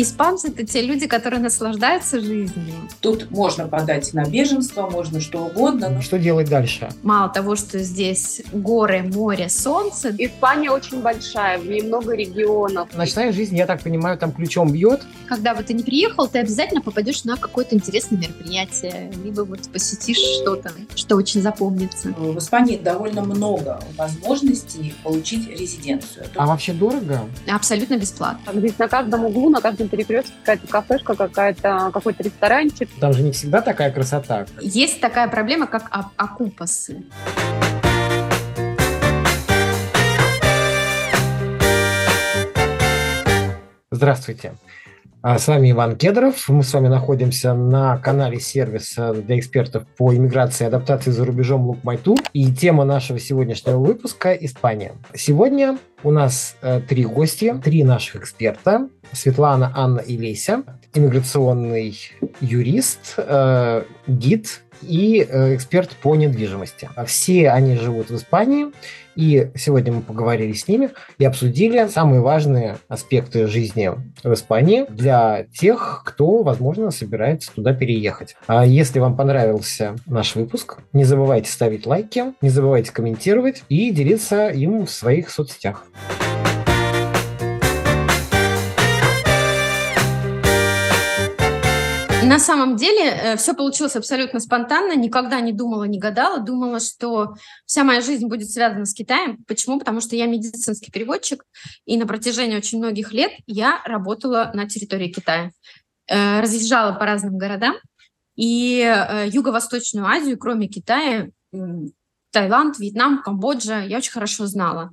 Испанцы — это те люди, которые наслаждаются жизнью. Тут можно подать на беженство, можно что угодно. Но... Что делать дальше? Мало того, что здесь горы, море, солнце. Испания очень большая, в ней много регионов. Ночная жизнь, я так понимаю, там ключом бьет. Когда бы ты не приехал, ты обязательно попадешь на какое-то интересное мероприятие, либо вот посетишь что-то, что очень запомнится. В Испании довольно много возможностей получить резиденцию. А вообще дорого? Абсолютно бесплатно. Здесь на каждом углу, на каждом перекрестке какая-то кафешка, какая-то, какой-то ресторанчик. Там же не всегда такая красота. Есть такая проблема, как окупасы. Здравствуйте. А, с вами Иван Кедров. Мы с вами находимся на канале сервиса для экспертов по иммиграции и адаптации за рубежом Look My Tour. И тема нашего сегодняшнего выпуска – Испания. Сегодня у нас э, три гостя, три наших эксперта. Светлана, Анна и Леся. Иммиграционный юрист, э, гид и э, эксперт по недвижимости. Все они живут в Испании, и сегодня мы поговорили с ними и обсудили самые важные аспекты жизни в Испании для тех, кто, возможно, собирается туда переехать. А если вам понравился наш выпуск, не забывайте ставить лайки, не забывайте комментировать и делиться им в своих соцсетях. На самом деле э, все получилось абсолютно спонтанно, никогда не думала, не гадала, думала, что вся моя жизнь будет связана с Китаем. Почему? Потому что я медицинский переводчик, и на протяжении очень многих лет я работала на территории Китая. Э, разъезжала по разным городам, и э, Юго-Восточную Азию, кроме Китая, Таиланд, Вьетнам, Камбоджа, я очень хорошо знала.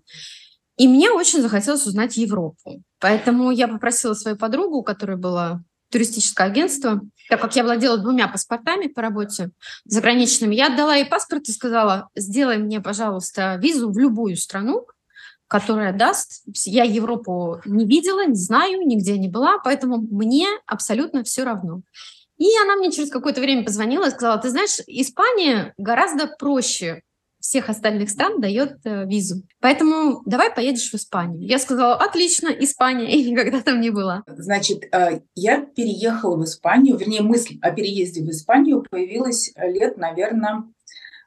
И мне очень захотелось узнать Европу. Поэтому я попросила свою подругу, у которой была туристическое агентство, так как я владела двумя паспортами по работе заграничными, я отдала ей паспорт и сказала, сделай мне, пожалуйста, визу в любую страну, которая даст. Я Европу не видела, не знаю, нигде не была, поэтому мне абсолютно все равно. И она мне через какое-то время позвонила и сказала, ты знаешь, Испания гораздо проще всех остальных стран дает э, визу. Поэтому давай поедешь в Испанию. Я сказала, отлично, Испания, и никогда там не была. Значит, э, я переехала в Испанию, вернее, мысль о переезде в Испанию появилась лет, наверное,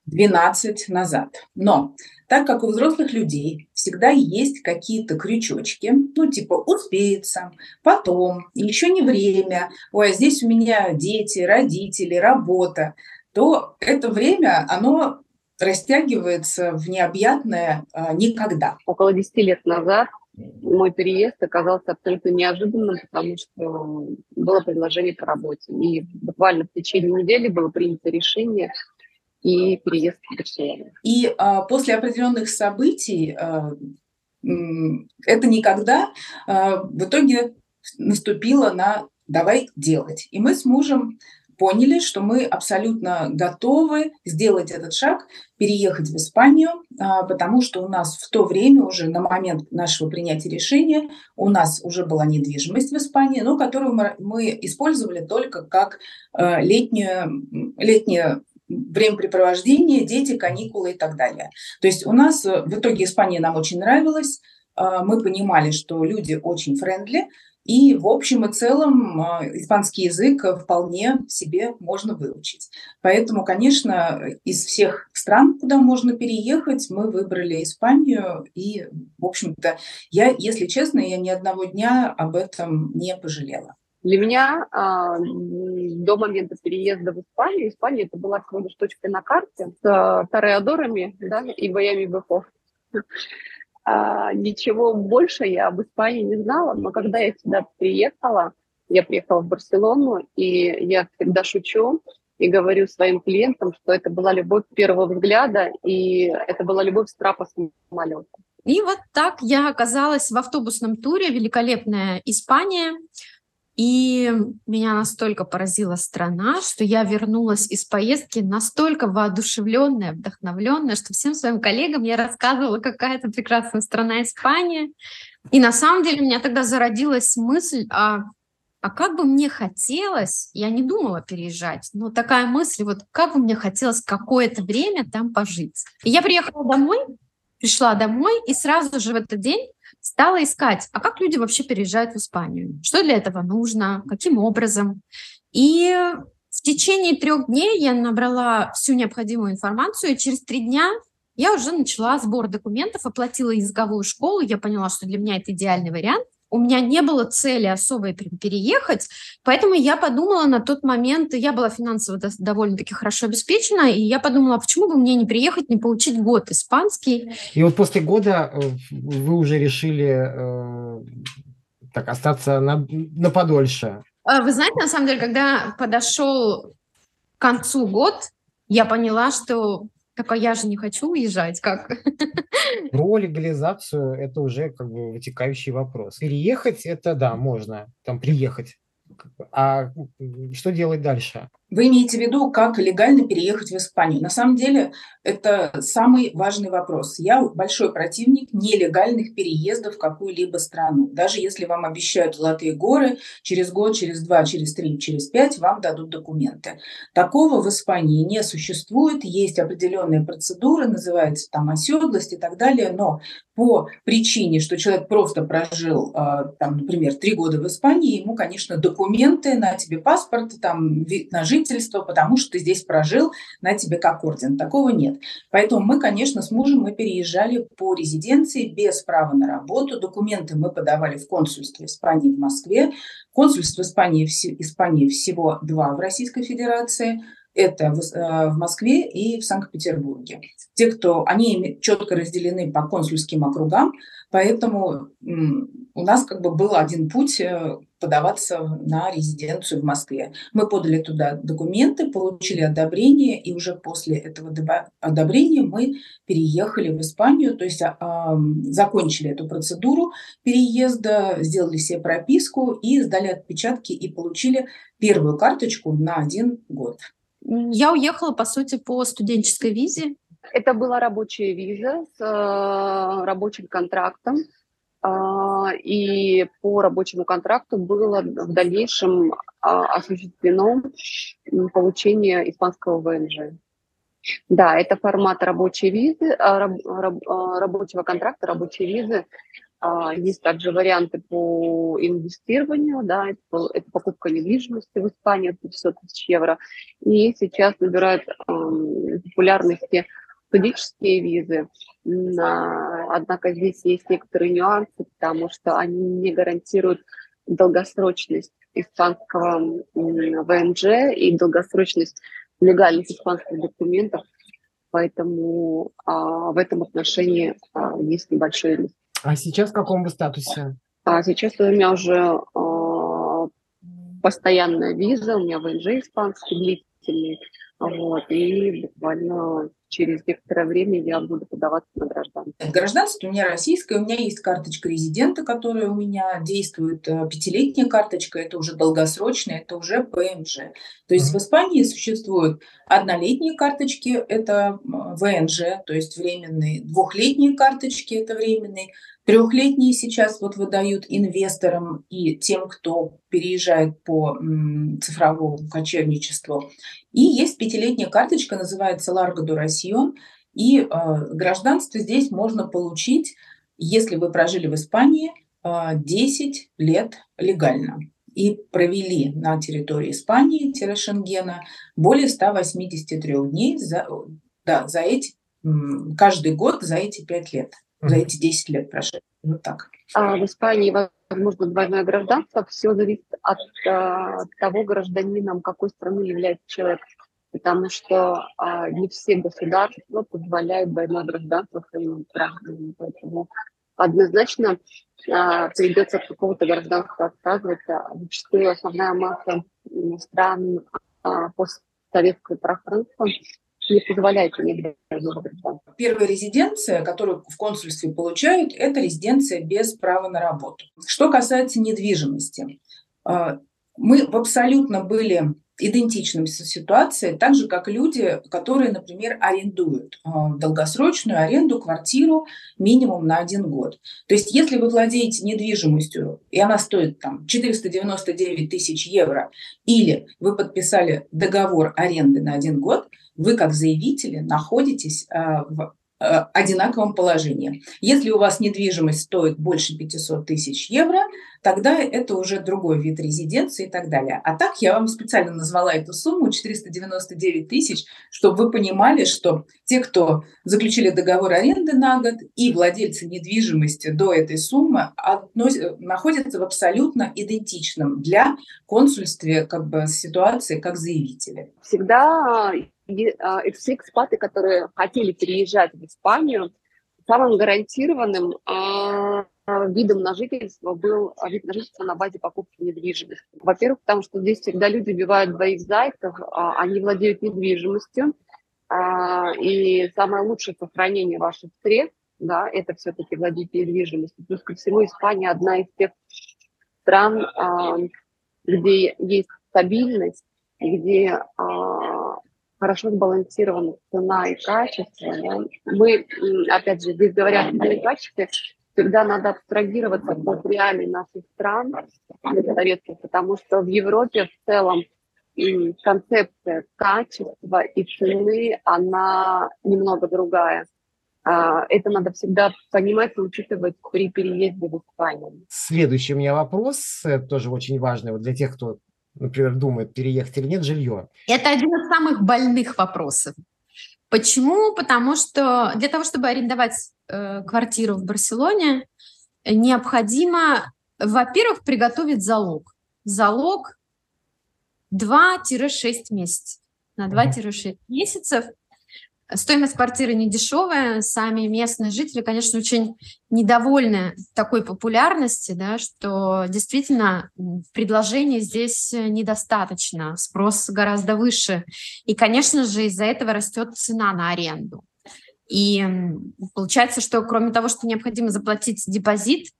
12 назад. Но так как у взрослых людей всегда есть какие-то крючочки, ну, типа успеется, потом, еще не время, ой, а здесь у меня дети, родители, работа, то это время, оно растягивается в необъятное а, никогда. Около 10 лет назад мой переезд оказался абсолютно неожиданным, потому что было предложение по работе. И буквально в течение недели было принято решение и переезд в Барселону. И а, после определенных событий а, это никогда а, в итоге наступило на давай делать. И мы с мужем поняли, что мы абсолютно готовы сделать этот шаг, переехать в Испанию, а, потому что у нас в то время, уже на момент нашего принятия решения, у нас уже была недвижимость в Испании, но которую мы использовали только как а, летнее, летнее времяпрепровождение, дети, каникулы и так далее. То есть у нас э, в итоге Испания нам очень нравилась, а, мы понимали, что люди очень френдли, и в общем и целом а, испанский язык вполне себе можно выучить. Поэтому, конечно, из всех стран, куда можно переехать, мы выбрали Испанию. И, в общем-то, я, если честно, я ни одного дня об этом не пожалела. Для меня а, до момента переезда в Испанию, Испания это была всего лишь точкой на карте с Тореадорами да, и боями быков. А, ничего больше я об Испании не знала, но когда я сюда приехала, я приехала в Барселону, и я всегда шучу и говорю своим клиентам, что это была любовь первого взгляда, и это была любовь с трапа самолета. И вот так я оказалась в автобусном туре «Великолепная Испания», и меня настолько поразила страна, что я вернулась из поездки настолько воодушевленная, вдохновленная, что всем своим коллегам я рассказывала, какая это прекрасная страна Испания. И на самом деле у меня тогда зародилась мысль, а, а как бы мне хотелось, я не думала переезжать, но такая мысль, вот как бы мне хотелось какое-то время там пожить. И я приехала домой, пришла домой и сразу же в этот день стала искать, а как люди вообще переезжают в Испанию, что для этого нужно, каким образом. И в течение трех дней я набрала всю необходимую информацию, и через три дня я уже начала сбор документов, оплатила языковую школу, я поняла, что для меня это идеальный вариант. У меня не было цели особой переехать, поэтому я подумала на тот момент, я была финансово довольно-таки хорошо обеспечена, и я подумала, а почему бы мне не приехать, не получить год испанский. И вот после года э, вы уже решили э, так остаться на, на подольше. А, вы знаете, на самом деле, когда подошел к концу год, я поняла, что так а я же не хочу уезжать, как? Про легализацию это уже как бы вытекающий вопрос. Переехать это да, можно, там приехать. А что делать дальше? Вы имеете в виду, как легально переехать в Испанию? На самом деле, это самый важный вопрос. Я большой противник нелегальных переездов в какую-либо страну. Даже если вам обещают золотые горы, через год, через два, через три, через пять вам дадут документы. Такого в Испании не существует. Есть определенные процедуры, называется там оседлость и так далее. Но по причине, что человек просто прожил, а, там, например, три года в Испании, ему, конечно, документы на тебе паспорт, там, вид на жительство, потому что ты здесь прожил, на тебе как орден. Такого нет. Поэтому мы, конечно, с мужем мы переезжали по резиденции без права на работу. Документы мы подавали в консульстве Испании в Москве. Консульство Испании, Испании всего два в Российской Федерации – это в, э, в Москве и в Санкт-Петербурге. Те, кто, они четко разделены по консульским округам, поэтому у нас как бы был один путь э, подаваться на резиденцию в Москве. Мы подали туда документы, получили одобрение, и уже после этого одобрения мы переехали в Испанию, то есть а, закончили эту процедуру переезда, сделали себе прописку и сдали отпечатки и получили первую карточку на один год. Я уехала, по сути, по студенческой визе. Это была рабочая виза с э, рабочим контрактом. Э, и по рабочему контракту было в дальнейшем э, осуществлено получение испанского ВНЖ. Да, это формат рабочей визы, раб, раб, рабочего контракта, рабочей визы а, есть также варианты по инвестированию, да, это, это покупка недвижимости в Испании от 500 тысяч евро. И сейчас набирают популярности студенческие визы. Однако здесь есть некоторые нюансы, потому что они не гарантируют долгосрочность испанского ВНЖ и долгосрочность легальных испанских документов. Поэтому а, в этом отношении а, есть небольшой риск. А сейчас в каком вы статусе? А сейчас у меня уже э, постоянная виза, у меня ВНЖ испанский длительный, вот, и буквально через некоторое время я буду подаваться на гражданство. Гражданство у меня российское, у меня есть карточка резидента, которая у меня действует, э, пятилетняя карточка, это уже долгосрочная, это уже ПМЖ. То есть mm-hmm. в Испании существуют однолетние карточки, это ВНЖ, то есть временные, двухлетние карточки, это временные, Трехлетние сейчас вот выдают инвесторам и тем, кто переезжает по цифровому кочевничеству. И есть пятилетняя карточка, называется Largo Duración, и э, гражданство здесь можно получить, если вы прожили в Испании э, 10 лет легально и провели на территории Испании-Шенгена более 183 дней за, да, за эти, каждый год за эти 5 лет за эти 10 лет прошли. Вот так. А в Испании возможно двойное гражданство. Все зависит от, от того, гражданином какой страны является человек. Потому что а, не все государства позволяют двойное гражданство своим гражданам. Поэтому однозначно а, придется от какого-то гражданства отказываться. Зачастую основная масса стран а, постсоветского пространства не двойного гражданства. Первая резиденция, которую в консульстве получают, это резиденция без права на работу. Что касается недвижимости, а, мы в абсолютно были идентичным ситуации, так же, как люди, которые, например, арендуют а, долгосрочную аренду квартиру минимум на один год. То есть если вы владеете недвижимостью, и она стоит там 499 тысяч евро, или вы подписали договор аренды на один год, вы как заявители находитесь а, в Э, одинаковом положении. Если у вас недвижимость стоит больше 500 тысяч евро, тогда это уже другой вид резиденции и так далее. А так я вам специально назвала эту сумму 499 тысяч, чтобы вы понимали, что те, кто заключили договор аренды на год и владельцы недвижимости до этой суммы, находятся в абсолютно идентичном для консульстве как бы, ситуации как заявители. Всегда а, все экспаты, которые хотели переезжать в Испанию, самым гарантированным а, видом на жительство был вид на жительство на базе покупки недвижимости. Во-первых, потому что здесь всегда люди убивают двоих зайцев, а, они владеют недвижимостью, и самое лучшее сохранение ваших средств, да, это все-таки владеть недвижимостью. Плюс ко всему Испания одна из тех стран, где есть стабильность, где хорошо сбалансирована цена и качество. Да. Мы, опять же, здесь говоря о качестве, всегда надо абстрагироваться от реалий наших стран, советских, потому что в Европе в целом концепция качества и цены, она немного другая. А, это надо всегда понимать и учитывать при переезде в Испанию. Следующий у меня вопрос, тоже очень важный вот для тех, кто например, думает, переехать или нет, жилье? Это один из самых больных вопросов. Почему? Потому что для того, чтобы арендовать э, квартиру в Барселоне, необходимо, во-первых, приготовить залог. Залог 2-6 месяцев. На 2-6 месяцев Стоимость квартиры не дешевая, сами местные жители, конечно, очень недовольны такой популярности, да, что действительно предложений здесь недостаточно, спрос гораздо выше. И, конечно же, из-за этого растет цена на аренду. И получается, что кроме того, что необходимо заплатить депозит, Э,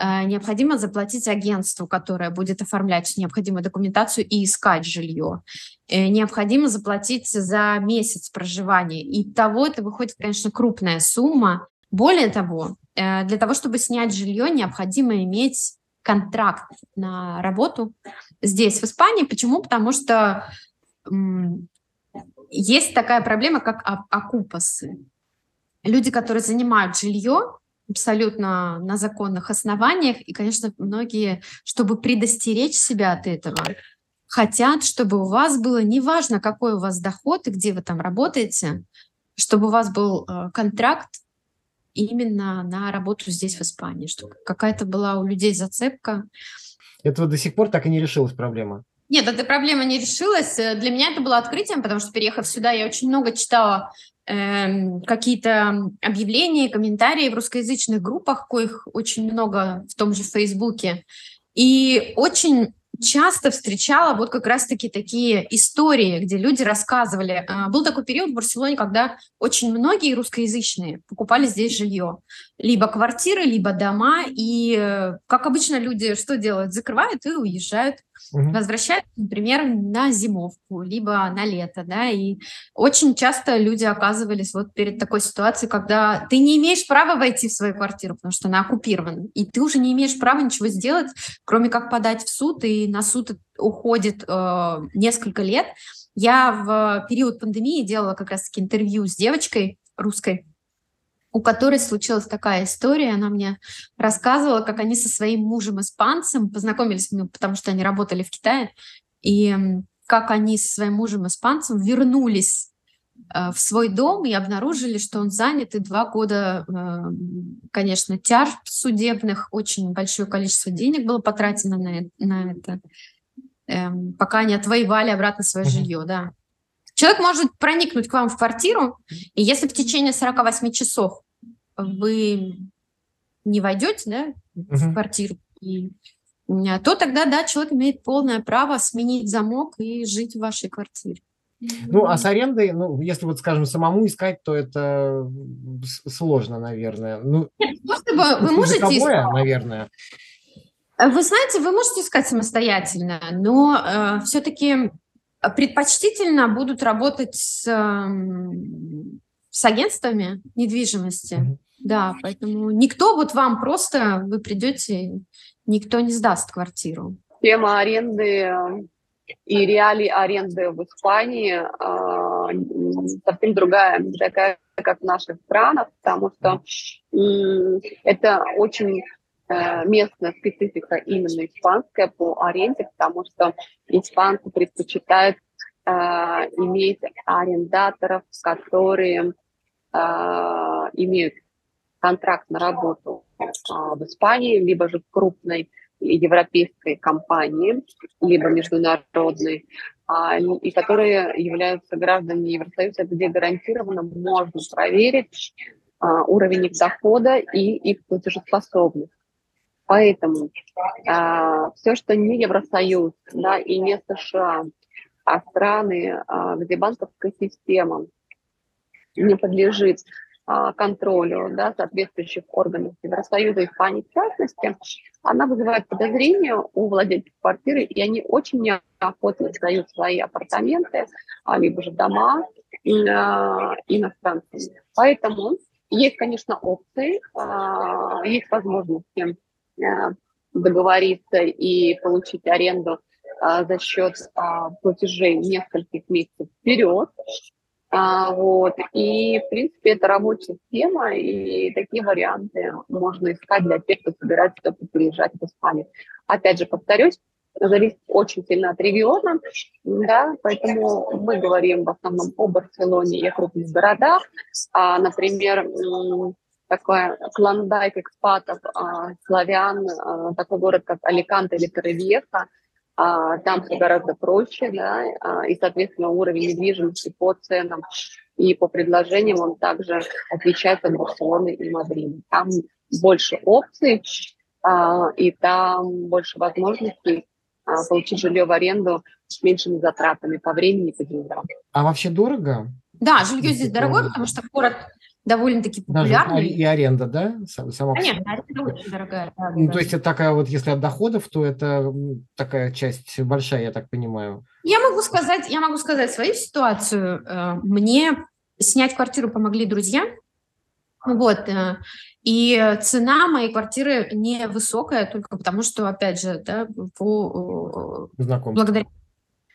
необходимо заплатить агентству, которое будет оформлять необходимую документацию и искать жилье. Э, необходимо заплатить за месяц проживания. И того это выходит, конечно, крупная сумма. Более того, э, для того, чтобы снять жилье, необходимо иметь контракт на работу здесь, в Испании. Почему? Потому что есть такая проблема, как окупасы. Люди, которые занимают жилье, абсолютно на законных основаниях. И, конечно, многие, чтобы предостеречь себя от этого, хотят, чтобы у вас было, неважно, какой у вас доход и где вы там работаете, чтобы у вас был э, контракт именно на работу здесь, в Испании, чтобы какая-то была у людей зацепка. Это до сих пор так и не решилась проблема? Нет, эта проблема не решилась. Для меня это было открытием, потому что, переехав сюда, я очень много читала Эм, какие-то объявления, комментарии в русскоязычных группах, коих очень много в том же Фейсбуке. И очень часто встречала вот как раз-таки такие истории, где люди рассказывали. А, был такой период в Барселоне, когда очень многие русскоязычные покупали здесь жилье. Либо квартиры, либо дома. И, э, как обычно, люди что делают? Закрывают и уезжают угу. возвращаются, например, на зимовку, либо на лето, да, и очень часто люди оказывались вот перед такой ситуацией, когда ты не имеешь права войти в свою квартиру, потому что она оккупирована, и ты уже не имеешь права ничего сделать, кроме как подать в суд, и на суд уходит э, несколько лет. Я в период пандемии делала как раз-таки интервью с девочкой русской, у которой случилась такая история. Она мне рассказывала, как они со своим мужем-испанцем познакомились, ну, потому что они работали в Китае, и как они со своим мужем-испанцем вернулись э, в свой дом и обнаружили, что он занят, и два года, э, конечно, тяжб судебных, очень большое количество денег было потрачено на, на это, э, пока они отвоевали обратно свое жилье, да. Человек может проникнуть к вам в квартиру, и если в течение 48 часов вы не войдете да, в квартиру, и, то тогда, да, человек имеет полное право сменить замок и жить в вашей квартире. Ну, а с арендой, ну, если вот, скажем, самому искать, то это сложно, наверное. Ну, Нет, просто вы, вы можете искать. наверное. Вы знаете, вы можете искать самостоятельно, но э, все-таки предпочтительно будут работать с, с агентствами недвижимости. Mm-hmm. Да, поэтому никто вот вам просто, вы придете, никто не сдаст квартиру. Тема аренды э, и реалии аренды в Испании э, совсем другая. Такая как в наших странах, потому что это очень э, местная специфика именно испанская по аренде, потому что испанцы предпочитают э, иметь арендаторов, которые э, имеют контракт на работу в Испании, либо же в крупной европейской компании, либо международной, а, и которые являются гражданами Евросоюза, где гарантированно можно проверить а, уровень их дохода и их платежеспособность. Поэтому а, все, что не Евросоюз да, и не США, а страны, где банковская система не подлежит а, контролю да, соответствующих органов Евросоюза, Испании в частности, она вызывает подозрения у владельцев квартиры, и они очень неохотно сдают свои апартаменты, а, либо же дома а, иностранцам. Поэтому есть, конечно, опции, есть возможности договориться и получить аренду за счет платежей нескольких месяцев вперед. Вот. И, в принципе, это рабочая тема, и такие варианты можно искать для тех, кто собирается переезжать в Испанию. Опять же, повторюсь, зависит очень сильно от региона, да, поэтому мы говорим в основном о Барселоне и о крупных городах. А, например, такой клондайк экспатов, а, славян, а, такой город, как Аликанте или Теревьеха, а, там все гораздо проще, да, а, и, соответственно, уровень недвижимости по ценам и по предложениям он также отличается от Барселоны и Мадрида. Там больше опций, а, и там больше возможностей получить жилье в аренду с меньшими затратами по времени и по деньгам. А вообще дорого? Да, жилье здесь дорогое, потому что город довольно-таки популярный. Даже и аренда, да? Сама Конечно, аренда очень дорогая. Да, ну, да. То есть это такая вот, если от доходов, то это такая часть большая, я так понимаю. Я могу сказать, я могу сказать свою ситуацию. Э, мне снять квартиру помогли друзья. Вот. Э, и цена моей квартиры невысокая, только потому что, опять же, да, по, знакомству. благодаря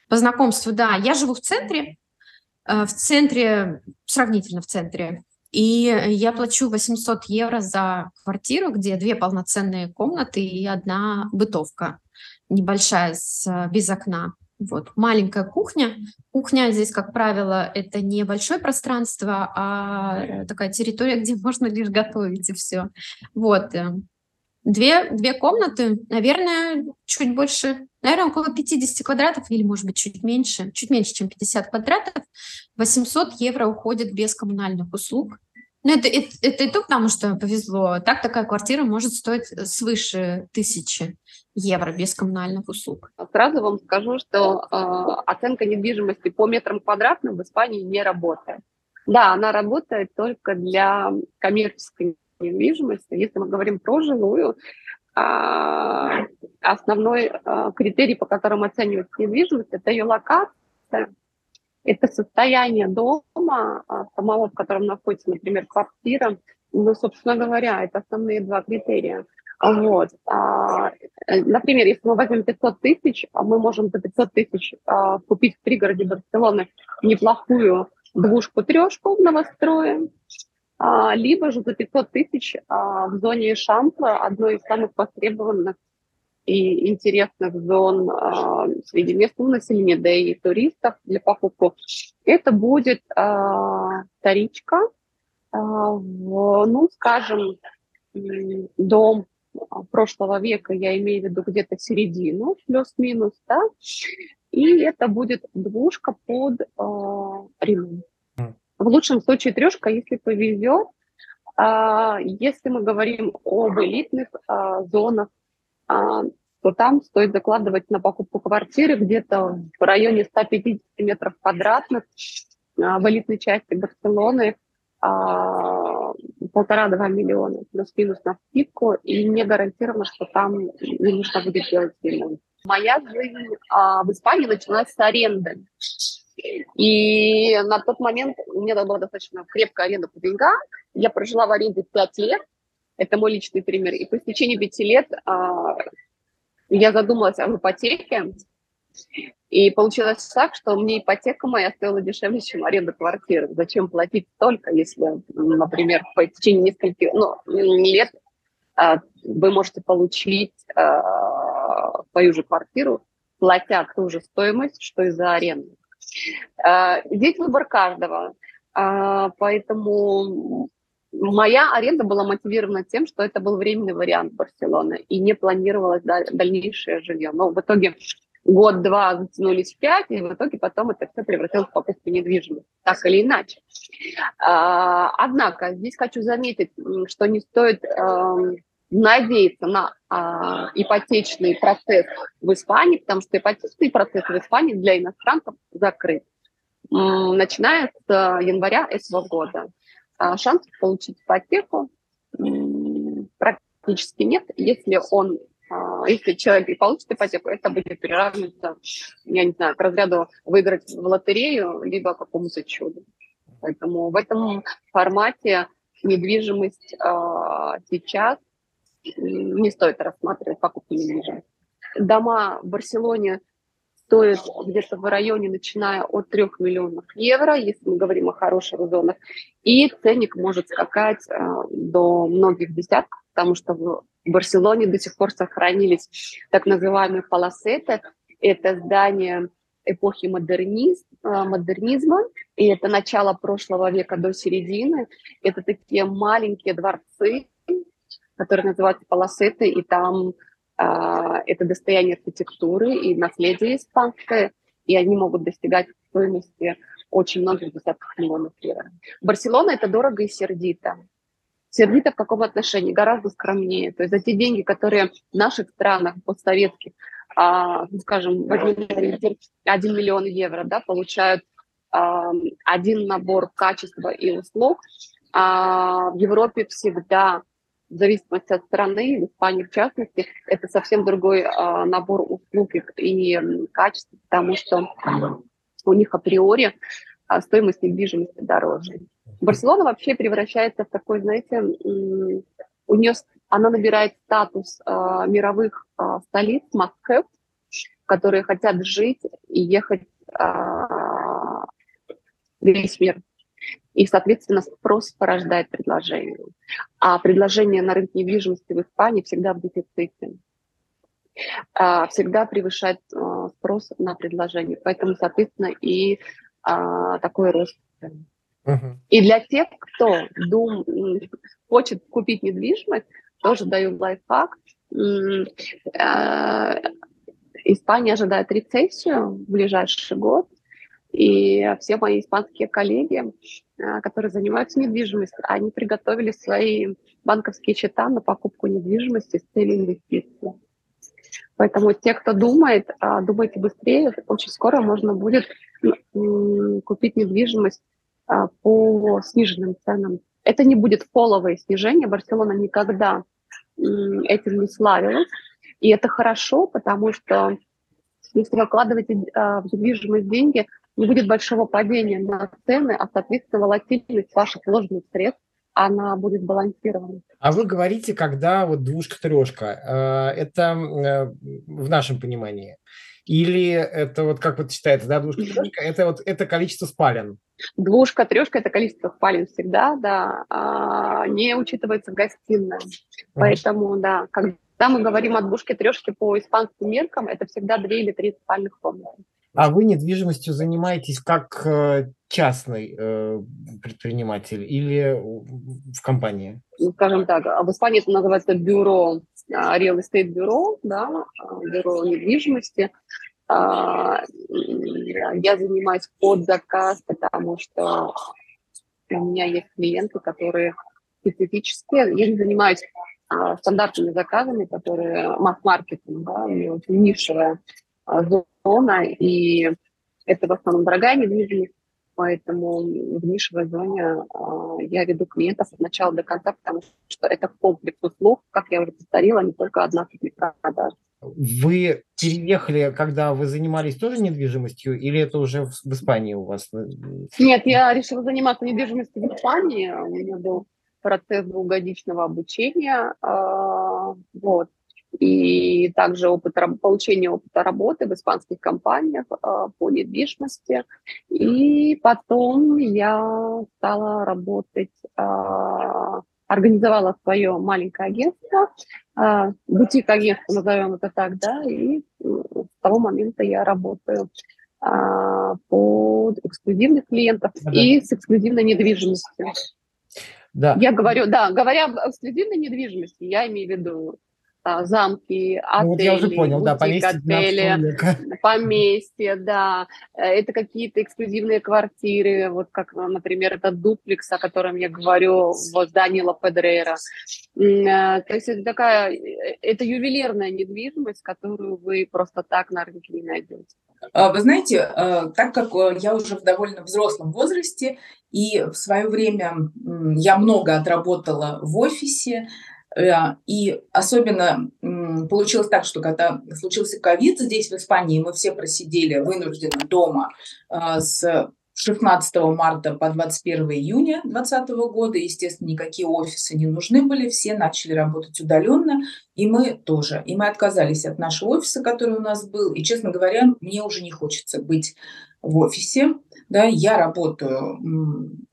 по знакомству, да. Я живу в центре, э, в центре, сравнительно в центре и я плачу 800 евро за квартиру, где две полноценные комнаты и одна бытовка небольшая, с, без окна. Вот. Маленькая кухня. Кухня здесь, как правило, это не большое пространство, а такая территория, где можно лишь готовить и все. Вот. Э, две, две комнаты, наверное, чуть больше, наверное, около 50 квадратов или, может быть, чуть меньше, чуть меньше, чем 50 квадратов. 800 евро уходит без коммунальных услуг. Ну, это, это, это и то, потому что повезло. Так такая квартира может стоить свыше тысячи евро без коммунальных услуг. Сразу вам скажу, что э, оценка недвижимости по метрам квадратным в Испании не работает. Да, она работает только для коммерческой недвижимости. Если мы говорим про жилую, э, основной э, критерий, по которому оценивается недвижимость, это ее локация, это состояние дома, а, самого, в котором находится, например, квартира. Ну, собственно говоря, это основные два критерия. Вот. А, э, например, если мы возьмем 500 тысяч, а мы можем за 500 тысяч купить в пригороде Барселоны неплохую двушку-трешку в новострое, либо же за 500 тысяч в зоне Шампла, одной из самых востребованных и интересных зон э, среди местного населения, да и туристов для покупки, это будет э, вторичка, э, в, ну, скажем, дом прошлого века, я имею в виду где-то середину, плюс-минус, да, и это будет двушка под э, ремонт. В лучшем случае трешка, если повезет. Если мы говорим об элитных зонах то там стоит закладывать на покупку квартиры где-то в районе 150 метров квадратных а, в элитной части Барселоны а, полтора-два миллиона плюс-минус на скидку, и не гарантировано, что там не нужно будет делать ремонт. Моя жизнь а, в Испании началась с аренды. И на тот момент у меня была достаточно крепкая аренда по деньгам. Я прожила в аренде 5 лет. Это мой личный пример. И по истечении пяти лет а, я задумалась об ипотеке, И получилось так, что мне ипотека моя стоила дешевле, чем аренда квартиры. Зачем платить столько, если, например, по течение нескольких ну, лет а, вы можете получить а, свою же квартиру, платя ту же стоимость, что и за аренду. А, здесь выбор каждого. Поэтому моя аренда была мотивирована тем, что это был временный вариант Барселоны, и не планировалось дальнейшее жилье. Но в итоге год-два затянулись в пять, и в итоге потом это все превратилось в покупку недвижимости, так или иначе. Однако здесь хочу заметить, что не стоит эм, надеяться на а, ипотечный процесс в Испании, потому что ипотечный процесс в Испании для иностранцев закрыт, начиная с января этого года. А, шансов получить ипотеку практически нет, если он а, если человек и получит ипотеку, это будет приравниваться, я не знаю, к разряду выиграть в лотерею, либо какому-то чуду. Поэтому в этом формате недвижимость э, сейчас не стоит рассматривать покупку недвижимости. Дома в Барселоне стоят где-то в районе, начиная от 3 миллионов евро, если мы говорим о хороших зонах, и ценник может скакать э, до многих десятков, потому что в Барселоне до сих пор сохранились так называемые паласеты. Это здания эпохи модерниз, э, модернизма, и это начало прошлого века до середины. Это такие маленькие дворцы, которые называются паласеты, и там это достояние архитектуры и наследие испанское, и они могут достигать стоимости очень многих десятков миллионов евро. Барселона – это дорого и сердито. Сердито в каком отношении? Гораздо скромнее. То есть за те деньги, которые в наших странах постсоветских, а, ну, скажем, возьмем 1 миллион евро, да, получают а, один набор качества и услуг, а в Европе всегда в зависимости от страны, в Испании в частности, это совсем другой а, набор услуг и, качества, потому что у них априори а, стоимость недвижимости дороже. Барселона вообще превращается в такой, знаете, у нее она набирает статус э, мировых э, столиц, must которые хотят жить и ехать э, весь мир. И, соответственно, спрос порождает предложение. А предложение на рынке недвижимости в Испании всегда в дефиците. Э, всегда превышает э, спрос на предложение. Поэтому, соответственно, и э, такой рост цен. И для тех, кто дум, хочет купить недвижимость, тоже даю лайфхак. Испания ожидает рецессию в ближайший год. И все мои испанские коллеги, которые занимаются недвижимостью, они приготовили свои банковские счета на покупку недвижимости с целью инвестиций. Поэтому те, кто думает, а, думайте быстрее, очень скоро можно будет купить недвижимость а, по сниженным ценам. Это не будет половое снижение. Барселона никогда этим не славилась. И это хорошо, потому что если вы вкладываете а, в недвижимость деньги, не будет большого падения на цены, а, соответственно, волатильность ваших вложенных средств она будет балансирована. А вы говорите, когда вот двушка-трешка, э, это э, в нашем понимании, или это вот как вот считается, да, двушка, трешка, это вот это количество спален? Двушка, трешка – это количество спален всегда, да, а не учитывается гостиная. Поэтому, да, когда мы говорим о двушке, трешке по испанским меркам, это всегда две или три спальных комнаты. А вы недвижимостью занимаетесь как э, частный э, предприниматель или в компании? Ну, скажем так, в Испании это называется бюро, а, real estate бюро, да, а, бюро недвижимости. А, я занимаюсь под заказ, потому что у меня есть клиенты, которые специфические. Я не занимаюсь стандартными заказами, которые масс-маркетинг, да, у меня очень нишевая зона, и это в основном дорогая недвижимость, поэтому в нишевой зоне э, я веду клиентов от начала до конца, потому что это комплекс услуг, как я уже повторила, не только одна продажа. Вы переехали, когда вы занимались тоже недвижимостью, или это уже в, в Испании у вас? Нет, я решила заниматься недвижимостью в Испании. У меня был процесс двухгодичного обучения. Э, вот. И также опыт, получение опыта работы в испанских компаниях а, по недвижимости. И потом я стала работать, а, организовала свое маленькое агентство, бутик-агентство, назовем это так, да, и с того момента я работаю под эксклюзивных клиентов да. и с эксклюзивной недвижимостью. Да. Я говорю, да, говоря об эксклюзивной недвижимости, я имею в виду замки, отели, ну, вот я уже понял, бутик, да, поместье, отели, поместья, да, э, это какие-то эксклюзивные квартиры, вот как, например, этот дуплекс, о котором я говорю, вот Данила Педрейра. Э, то есть это такая, э, это ювелирная недвижимость, которую вы просто так на рынке не найдете. А, вы знаете, так как я уже в довольно взрослом возрасте, и в свое время я много отработала в офисе, Э, и особенно получилось так, что когда случился ковид здесь, в Испании, мы все просидели вынужденно дома э, с 16 марта по 21 июня 2020 года. Естественно, никакие офисы не нужны были, все начали работать удаленно, и мы тоже. И мы отказались от нашего офиса, который у нас был. И, честно говоря, мне уже не хочется быть в офисе да, я работаю,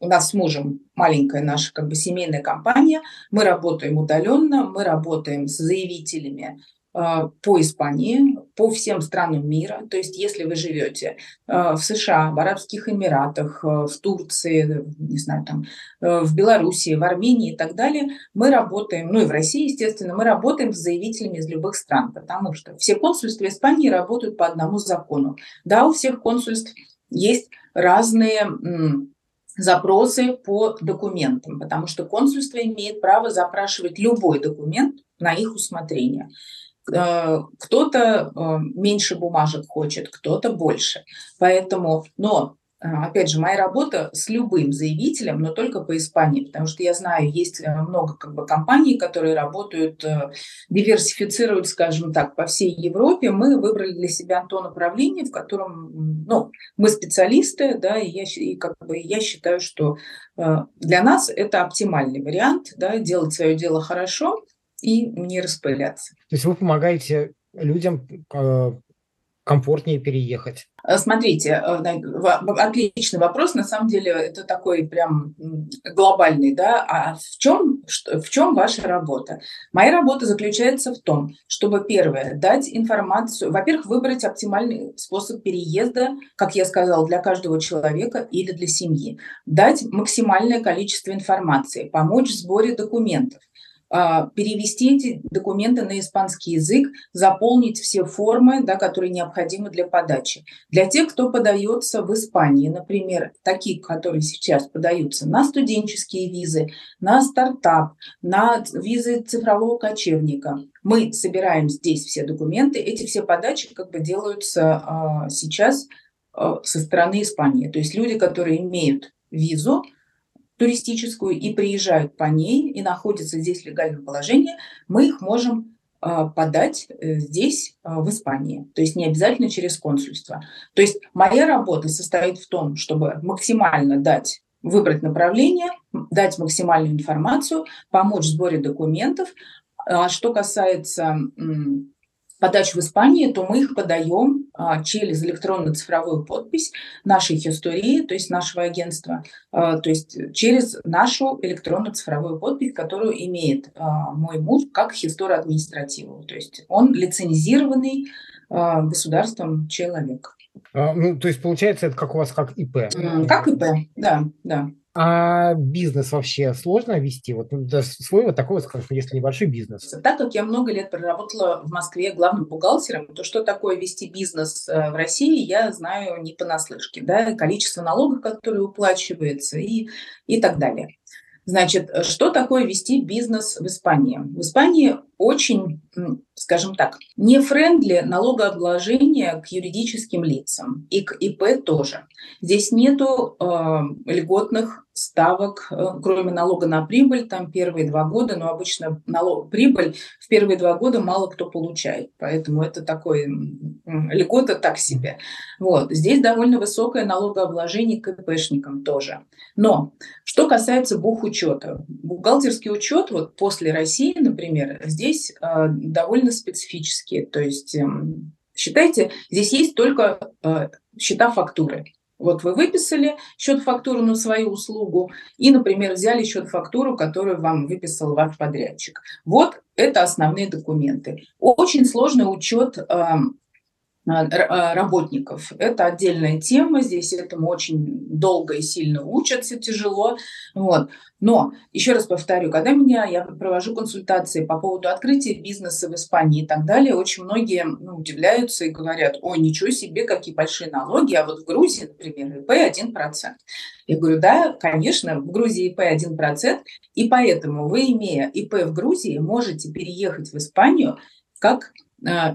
у нас с мужем маленькая наша как бы семейная компания, мы работаем удаленно, мы работаем с заявителями э, по Испании, по всем странам мира. То есть, если вы живете э, в США, в Арабских Эмиратах, э, в Турции, не знаю, там, в Белоруссии, в Армении и так далее, мы работаем, ну и в России, естественно, мы работаем с заявителями из любых стран, потому что все консульства Испании работают по одному закону. Да, у всех консульств есть разные запросы по документам, потому что консульство имеет право запрашивать любой документ на их усмотрение. Э, кто-то э, меньше бумажек хочет, кто-то больше. Поэтому, но опять же, моя работа с любым заявителем, но только по Испании, потому что я знаю, есть э, много как бы, компаний, которые работают, э, диверсифицируют, скажем так, по всей Европе. Мы выбрали для себя то направление, в котором ну, мы специалисты, да, и я, и как бы, я считаю, что э, для нас это оптимальный вариант, да, делать свое дело хорошо и не распыляться. То есть вы помогаете людям комфортнее переехать? Э, смотрите, э, отличный вопрос. На самом деле это такой прям глобальный, да. А в чем, в чем ваша работа? Моя работа заключается в том, чтобы, первое, дать информацию, во-первых, выбрать оптимальный способ переезда, как я сказала, для каждого человека или для семьи. Дать максимальное количество информации, помочь в сборе документов перевести эти документы на испанский язык, заполнить все формы, да, которые необходимы для подачи. Для тех, кто подается в Испании, например, такие, которые сейчас подаются на студенческие визы, на стартап, на визы цифрового кочевника, мы собираем здесь все документы, эти все подачи как бы делаются а, сейчас а, со стороны Испании. То есть люди, которые имеют визу, туристическую и приезжают по ней и находятся здесь в легальном положении, мы их можем а, подать э, здесь, а, в Испании. То есть не обязательно через консульство. То есть моя работа состоит в том, чтобы максимально дать выбрать направление, дать максимальную информацию, помочь в сборе документов. А что касается подач в Испании, то мы их подаем а, через электронно-цифровую подпись нашей истории, то есть нашего агентства, а, то есть через нашу электронно-цифровую подпись, которую имеет а, мой муж как хистора административу. То есть он лицензированный государством человек. Ну, то есть получается это как у вас как ИП? Как ИП, да, да. А бизнес вообще сложно вести? Вот ну, свой вот такой, вот, если небольшой бизнес. Так как я много лет проработала в Москве главным бухгалтером, то что такое вести бизнес э, в России, я знаю не понаслышке. Да? Количество налогов, которые уплачиваются и, и так далее. Значит, что такое вести бизнес в Испании? В Испании очень, скажем так, не френдли налогообложение к юридическим лицам и к ИП тоже. Здесь нету э, льготных ставок, э, кроме налога на прибыль, там первые два года, но обычно налог, прибыль в первые два года мало кто получает, поэтому это такой льгота так себе. Вот. Здесь довольно высокое налогообложение к ИПшникам тоже. Но что касается бухучета, бухгалтерский учет вот после России, например, здесь э, довольно специфические. То есть, э, считайте, здесь есть только э, счета фактуры. Вот вы выписали счет-фактуру на свою услугу и, например, взяли счет-фактуру, которую вам выписал ваш подрядчик. Вот это основные документы. Очень сложный учет эм, работников. Это отдельная тема, здесь этому очень долго и сильно учатся, тяжело. Вот. Но, еще раз повторю, когда меня, я провожу консультации по поводу открытия бизнеса в Испании и так далее, очень многие ну, удивляются и говорят, ой, ничего себе, какие большие налоги, а вот в Грузии, например, ИП 1%. Я говорю, да, конечно, в Грузии ИП 1%, и поэтому вы, имея ИП в Грузии, можете переехать в Испанию как Э,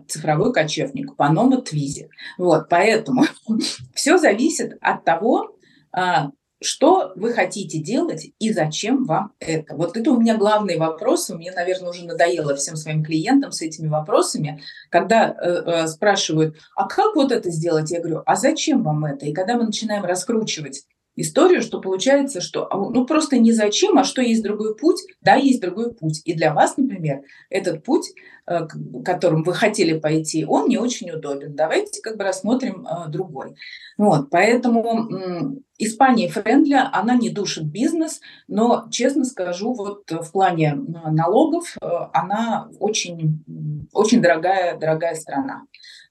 цифровой кочевник, Панома Твизи. Вот, поэтому все зависит от того, а, что вы хотите делать и зачем вам это? Вот это у меня главный вопрос. Мне, наверное, уже надоело всем своим клиентам с этими вопросами, когда э, э, спрашивают, а как вот это сделать? Я говорю, а зачем вам это? И когда мы начинаем раскручивать историю, что получается, что а, ну просто не зачем, а что есть другой путь, да, есть другой путь. И для вас, например, этот путь, э, которым вы хотели пойти, он не очень удобен. Давайте как бы рассмотрим э, другой. Вот, поэтому Испания френдли, она не душит бизнес, но, честно скажу, вот в плане налогов э, она очень, очень дорогая, дорогая страна.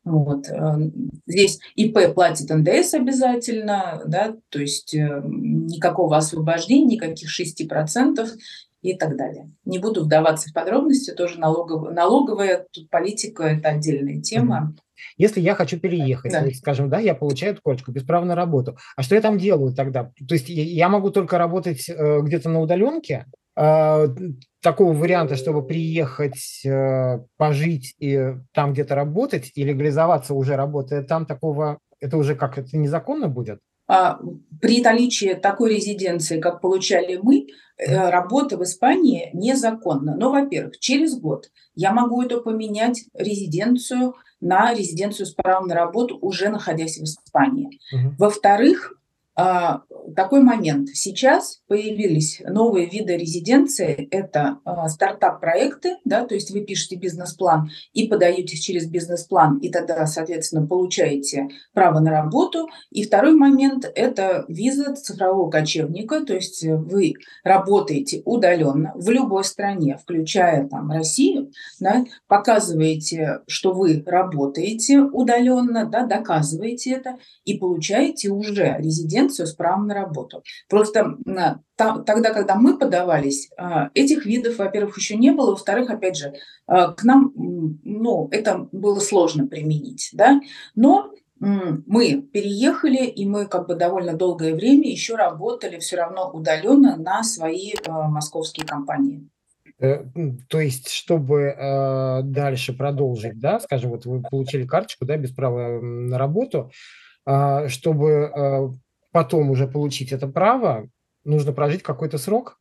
Вот. Э, здесь ИП платит НДС обязательно, да, то есть э, никакого освобождения, никаких 6% и так далее. Не буду вдаваться в подробности, тоже налоговая, налоговая тут политика – это отдельная тема. Если я хочу переехать, да. есть, скажем, да, я получаю корочку без права на работу, а что я там делаю тогда? То есть я могу только работать э, где-то на удаленке, э, такого варианта, чтобы приехать, э, пожить и там где-то работать и легализоваться уже работая там, такого, это уже как, это незаконно будет? А, при наличии такой резиденции, как получали мы, э, работа в Испании незаконна. Но, во-первых, через год я могу это поменять резиденцию на резиденцию с правом на работу, уже находясь в Испании. Угу. Во-вторых, а, такой момент. Сейчас появились новые виды резиденции. Это а, стартап-проекты, да, то есть вы пишете бизнес-план и подаетесь через бизнес-план, и тогда, соответственно, получаете право на работу. И второй момент – это виза цифрового кочевника, то есть вы работаете удаленно в любой стране, включая там Россию, да, показываете, что вы работаете удаленно, да, доказываете это и получаете уже резиденцию конкуренцию с правом на работу. Просто тогда, когда мы подавались, а, этих видов, во-первых, еще не было, во-вторых, опять же, а, к нам, ну, это было сложно применить, да, но мы переехали, и мы как бы довольно долгое время еще работали все равно удаленно на свои а, московские компании. Э, то есть, чтобы э, дальше продолжить, да, скажем, вот вы получили карточку, да, без права на работу, э, чтобы э, потом уже получить это право, нужно прожить какой-то срок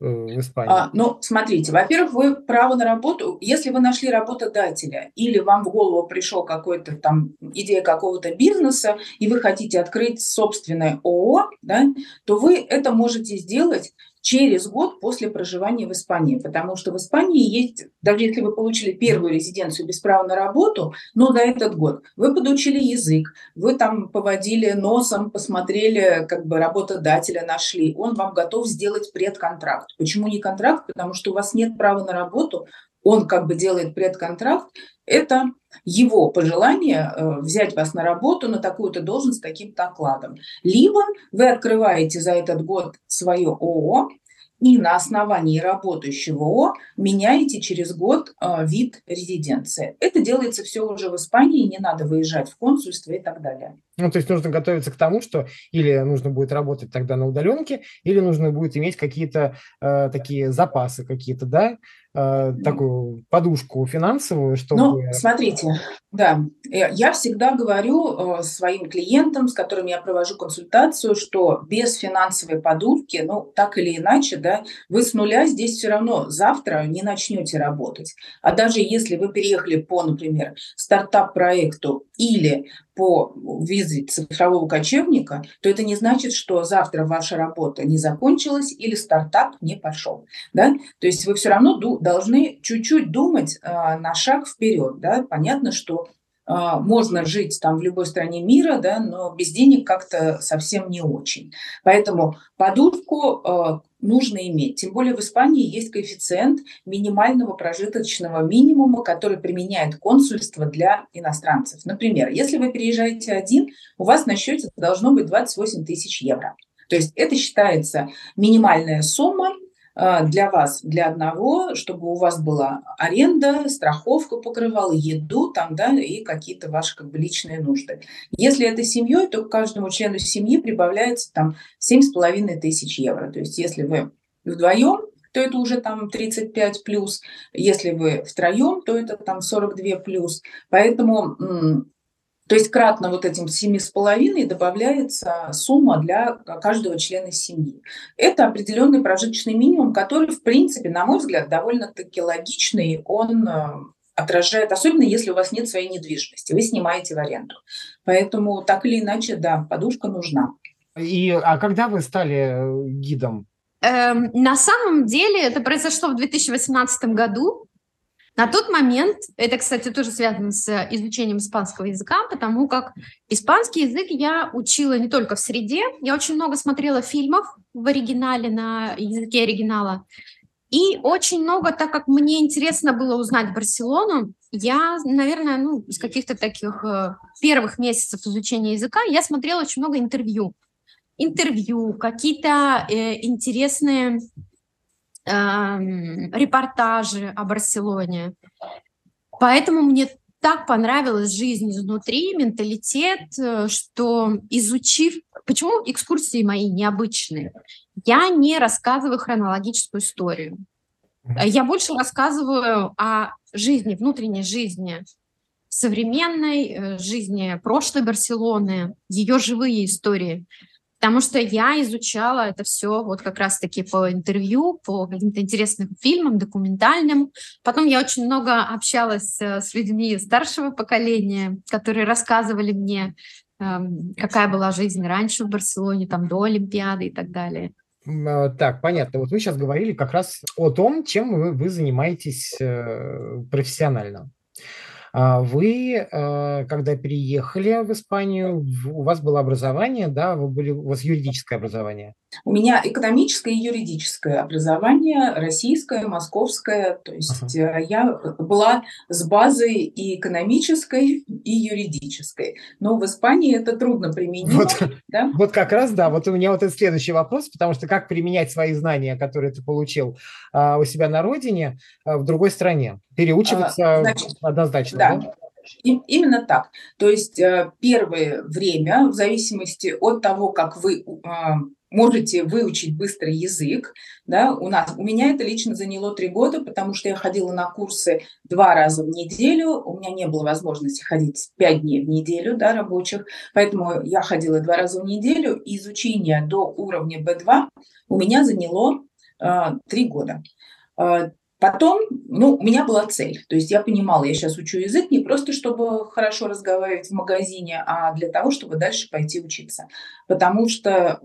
э, в Испании? А, ну, смотрите, во-первых, вы право на работу, если вы нашли работодателя или вам в голову пришел какой-то там идея какого-то бизнеса, и вы хотите открыть собственное ООО, да, то вы это можете сделать через год после проживания в Испании, потому что в Испании есть, даже если вы получили первую резиденцию без права на работу, но за этот год вы подучили язык, вы там поводили носом, посмотрели, как бы работодателя нашли, он вам готов сделать предконтракт. Почему не контракт? Потому что у вас нет права на работу, он как бы делает предконтракт, это его пожелание э, взять вас на работу на такую-то должность с таким-то окладом. Либо вы открываете за этот год свое ООО, и на основании работающего ООО меняете через год э, вид резиденции. Это делается все уже в Испании, не надо выезжать в консульство и так далее. Ну, то есть нужно готовиться к тому, что или нужно будет работать тогда на удаленке, или нужно будет иметь какие-то э, такие запасы какие-то, да, такую подушку финансовую, чтобы... Ну, смотрите, да, э, я всегда говорю э, своим клиентам, с которыми я провожу консультацию, что без финансовой подушки, ну, так или иначе, да, вы с нуля здесь все равно завтра не начнете работать. А даже если вы переехали по, например, стартап-проекту или по визе цифрового кочевника, то это не значит, что завтра ваша работа не закончилась или стартап не пошел. Да? То есть вы все равно должны чуть-чуть думать э, на шаг вперед. Да? Понятно, что можно жить там в любой стране мира, да, но без денег как-то совсем не очень. Поэтому подушку а, нужно иметь. Тем более в Испании есть коэффициент минимального прожиточного минимума, который применяет консульство для иностранцев. Например, если вы переезжаете один, у вас на счете должно быть 28 тысяч евро. То есть это считается минимальная сумма, а, для вас, для одного, чтобы у вас была аренда, страховка покрывала, еду там, да, и какие-то ваши как бы личные нужды. Если это семьей, то каждому члену семьи прибавляется там 7,5 тысяч евро. То есть если вы вдвоем, то это уже там 35 плюс. Если вы втроем, то это там 42 плюс. Поэтому то есть кратно вот этим семи с половиной добавляется сумма для каждого члена семьи. Это определенный прожиточный минимум, который, в принципе, на мой взгляд, довольно-таки логичный. Он э, отражает, особенно если у вас нет своей недвижимости, вы снимаете в аренду. Поэтому так или иначе, да, подушка нужна. И, а когда вы стали э, гидом? Эм, на самом деле это произошло в 2018 году. На тот момент, это, кстати, тоже связано с изучением испанского языка, потому как испанский язык я учила не только в среде, я очень много смотрела фильмов в оригинале, на языке оригинала, и очень много, так как мне интересно было узнать Барселону, я, наверное, ну, из каких-то таких э, первых месяцев изучения языка я смотрела очень много интервью. Интервью, какие-то э, интересные репортажи о Барселоне. Поэтому мне так понравилась жизнь изнутри, менталитет, э, что изучив... Почему экскурсии мои необычные? Я не рассказываю хронологическую историю. Я больше рассказываю о жизни, внутренней жизни, современной э, жизни прошлой Барселоны, ее живые истории. Потому что я изучала это все вот как раз-таки по интервью, по каким-то интересным фильмам, документальным. Потом я очень много общалась э, с людьми старшего поколения, которые рассказывали мне, эм, какая была жизнь раньше в Барселоне, там до Олимпиады и так далее. Так, понятно. Вот вы сейчас говорили как раз о том, чем вы, вы занимаетесь э, профессионально. А вы, э, когда переехали в Испанию, у вас было образование, да, вы были, у вас юридическое образование? У меня экономическое и юридическое образование, российское, московское. То есть. Э, я была с базой и экономической, и юридической. Но в Испании это трудно применить. Вот, да? вот как раз, да, вот у меня вот этот следующий вопрос, потому что как применять свои знания, которые ты получил а, у себя на родине, а, в другой стране? Переучиваться а, значит, однозначно, да? да? И, именно так. То есть э, первое время, в зависимости от того, как вы можете выучить быстрый язык. Да? У, нас, у меня это лично заняло три года, потому что я ходила на курсы два раза в неделю. У меня не было возможности ходить пять дней в неделю да, рабочих, поэтому я ходила два раза в неделю. И изучение до уровня B2 у меня заняло три э, года. Э, Потом, ну, у меня была цель. То есть я понимала, я сейчас учу язык не просто, чтобы хорошо разговаривать в магазине, а для того, чтобы дальше пойти учиться. Потому что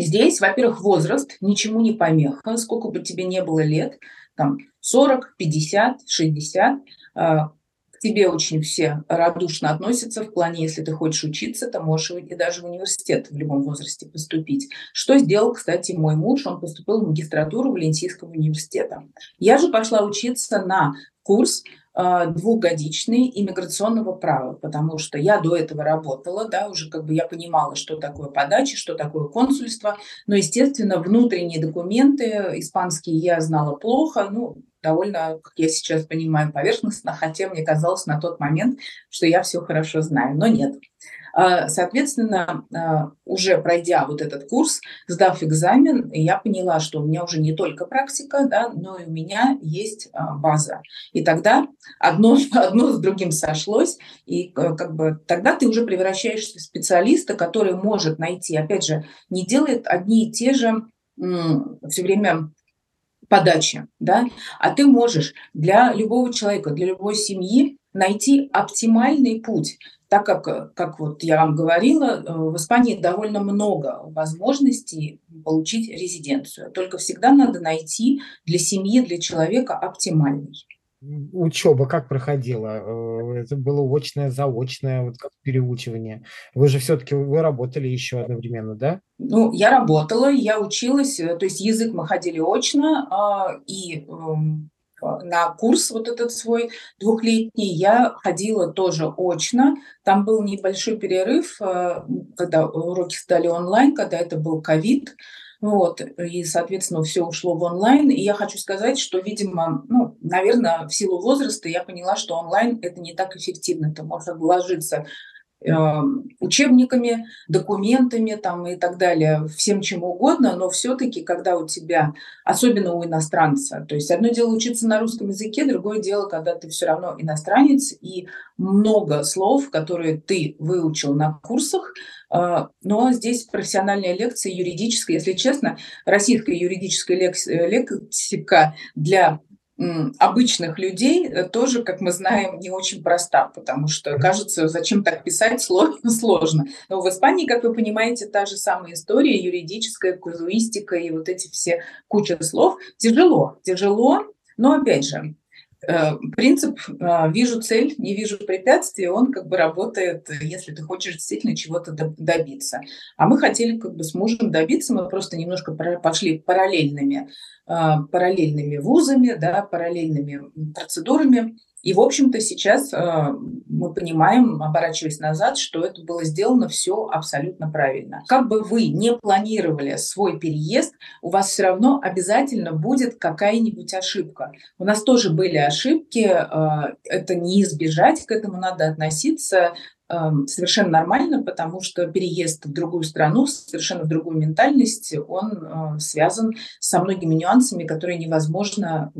Здесь, во-первых, возраст, ничему не помеха, сколько бы тебе не было лет, там 40, 50, 60, к тебе очень все радушно относятся в плане, если ты хочешь учиться, то можешь и даже в университет в любом возрасте поступить. Что сделал, кстати, мой муж, он поступил в магистратуру Валенсийского университета. Я же пошла учиться на курс двухгодичный иммиграционного права, потому что я до этого работала, да, уже как бы я понимала, что такое подача, что такое консульство, но, естественно, внутренние документы испанские я знала плохо, ну, довольно, как я сейчас понимаю, поверхностно, хотя мне казалось на тот момент, что я все хорошо знаю, но нет. А, соответственно, а, уже пройдя вот этот курс, сдав экзамен, я поняла, что у меня уже не только практика, да, но и у меня есть а, база. И тогда одно, одно с другим сошлось, и как бы тогда ты уже превращаешься в специалиста, который может найти, опять же, не делает одни и те же все время подачи, да, а ты можешь для любого человека, для любой семьи найти оптимальный путь, так как, как вот я вам говорила, э, в Испании довольно много возможностей получить резиденцию. Только всегда надо найти для семьи, для человека оптимальный. Учеба как проходила? Э, это было очное, заочное, вот как переучивание. Вы же все-таки вы работали еще одновременно, да? Ну, я работала, я училась, э, то есть язык мы ходили очно, а, и эм, на курс вот этот свой двухлетний я ходила тоже очно. Там был небольшой перерыв, э, когда уроки стали онлайн, когда это был ковид. Вот, и, соответственно, все ушло в онлайн. И я хочу сказать, что, видимо, ну, наверное, в силу возраста я поняла, что онлайн это не так эффективно. Ты можешь вложиться учебниками, документами там, и так далее, всем чем угодно, но все-таки, когда у тебя, особенно у иностранца, то есть одно дело учиться на русском языке, другое дело, когда ты все равно иностранец, и много слов, которые ты выучил на курсах, э, но здесь профессиональная лекция юридическая. Если честно, российская юридическая лексика для обычных людей э, тоже, как мы знаем, не очень проста, потому что кажется, зачем так писать сложно. Но в Испании, как вы понимаете, та же самая история, юридическая, казуистика и вот эти все куча слов. Тяжело, тяжело, но опять же, принцип э, «вижу цель, не вижу препятствий», он как бы работает, если ты хочешь действительно чего-то добиться. А мы хотели как бы с мужем добиться, мы просто немножко пошли параллельными, э, параллельными вузами, да, параллельными процедурами, и, в общем-то, сейчас э, мы понимаем, оборачиваясь назад, что это было сделано все абсолютно правильно. Как бы вы не планировали свой переезд, у вас все равно обязательно будет какая-нибудь ошибка. У нас тоже были ошибки, э, это не избежать, к этому надо относиться э, совершенно нормально, потому что переезд в другую страну, совершенно в другую ментальность, он связан со многими нюансами, которые невозможно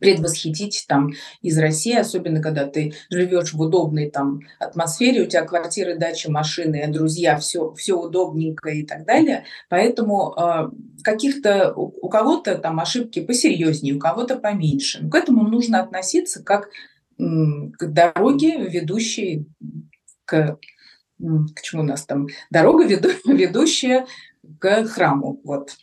предвосхитить там из России, особенно когда ты живешь в удобной там атмосфере, у тебя квартиры, дачи, машины, друзья, все, все удобненько и так далее. Поэтому э, каких-то у, кого-то там ошибки посерьезнее, у кого-то поменьше. Но к этому нужно относиться как м, к дороге, ведущей к, к чему у нас там, дорога, веду, ведущая к храму. Вот.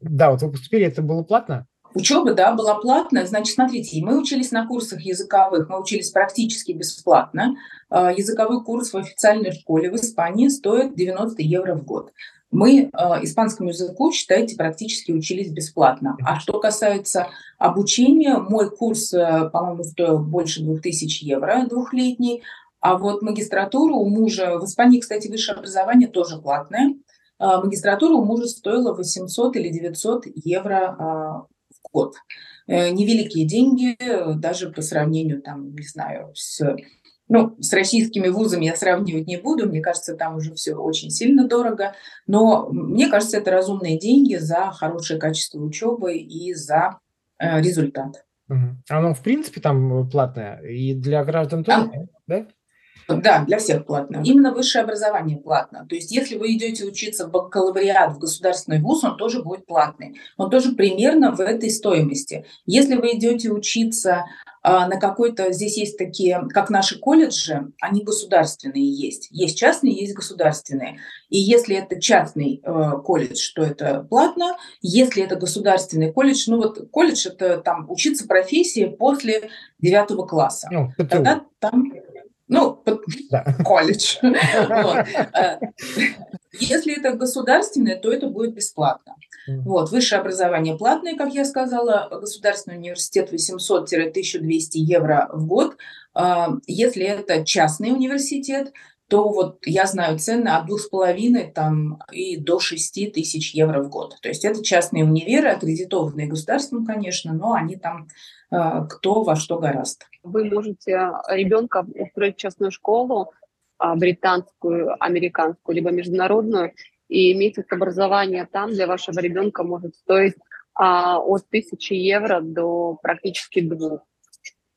Да, вот вы поступили, это было платно? Учеба, да, была платная. Значит, смотрите, мы учились на курсах языковых, мы учились практически бесплатно. А, языковой курс в официальной школе в Испании стоит 90 евро в год. Мы э, испанскому языку, считайте, практически учились бесплатно. А что касается обучения, мой курс, э, по-моему, стоил больше 2000 евро двухлетний, а вот магистратура у мужа, в Испании, кстати, высшее образование тоже платное, магистратура у мужа стоила 800 или 900 евро год. Э, невеликие деньги, даже по сравнению, там, не знаю, с ну, с российскими вузами я сравнивать не буду, мне кажется, там уже все очень сильно дорого, но мне кажется, это разумные деньги за хорошее качество учебы и за э, результат. Оно, в принципе, там платное и для граждан тоже, а? да? Да, для всех платно. Именно высшее образование платно. То есть если вы идете учиться в бакалавриат в государственный вуз, он тоже будет платный. Он тоже примерно в этой стоимости. Если вы идете учиться а, на какой-то, здесь есть такие, как наши колледжи, они государственные есть. Есть частные, есть государственные. И если это частный э, колледж, то это платно. Если это государственный колледж, ну вот колледж это там учиться профессии после девятого класса. Ну, Тогда там ну, да. колледж. Э, если это государственное, то это будет бесплатно. Вот. Высшее образование платное, как я сказала, государственный университет 800-1200 евро в год. А, если это частный университет, то вот я знаю цены от двух с половиной там и до шести тысяч евро в год. То есть это частные универы, аккредитованные государством, конечно, но они там э, кто во что гораст. Вы можете ребенка устроить в частную школу, а, британскую, американскую, либо международную, и месяц образования там для вашего ребенка может стоить а, от тысячи евро до практически двух.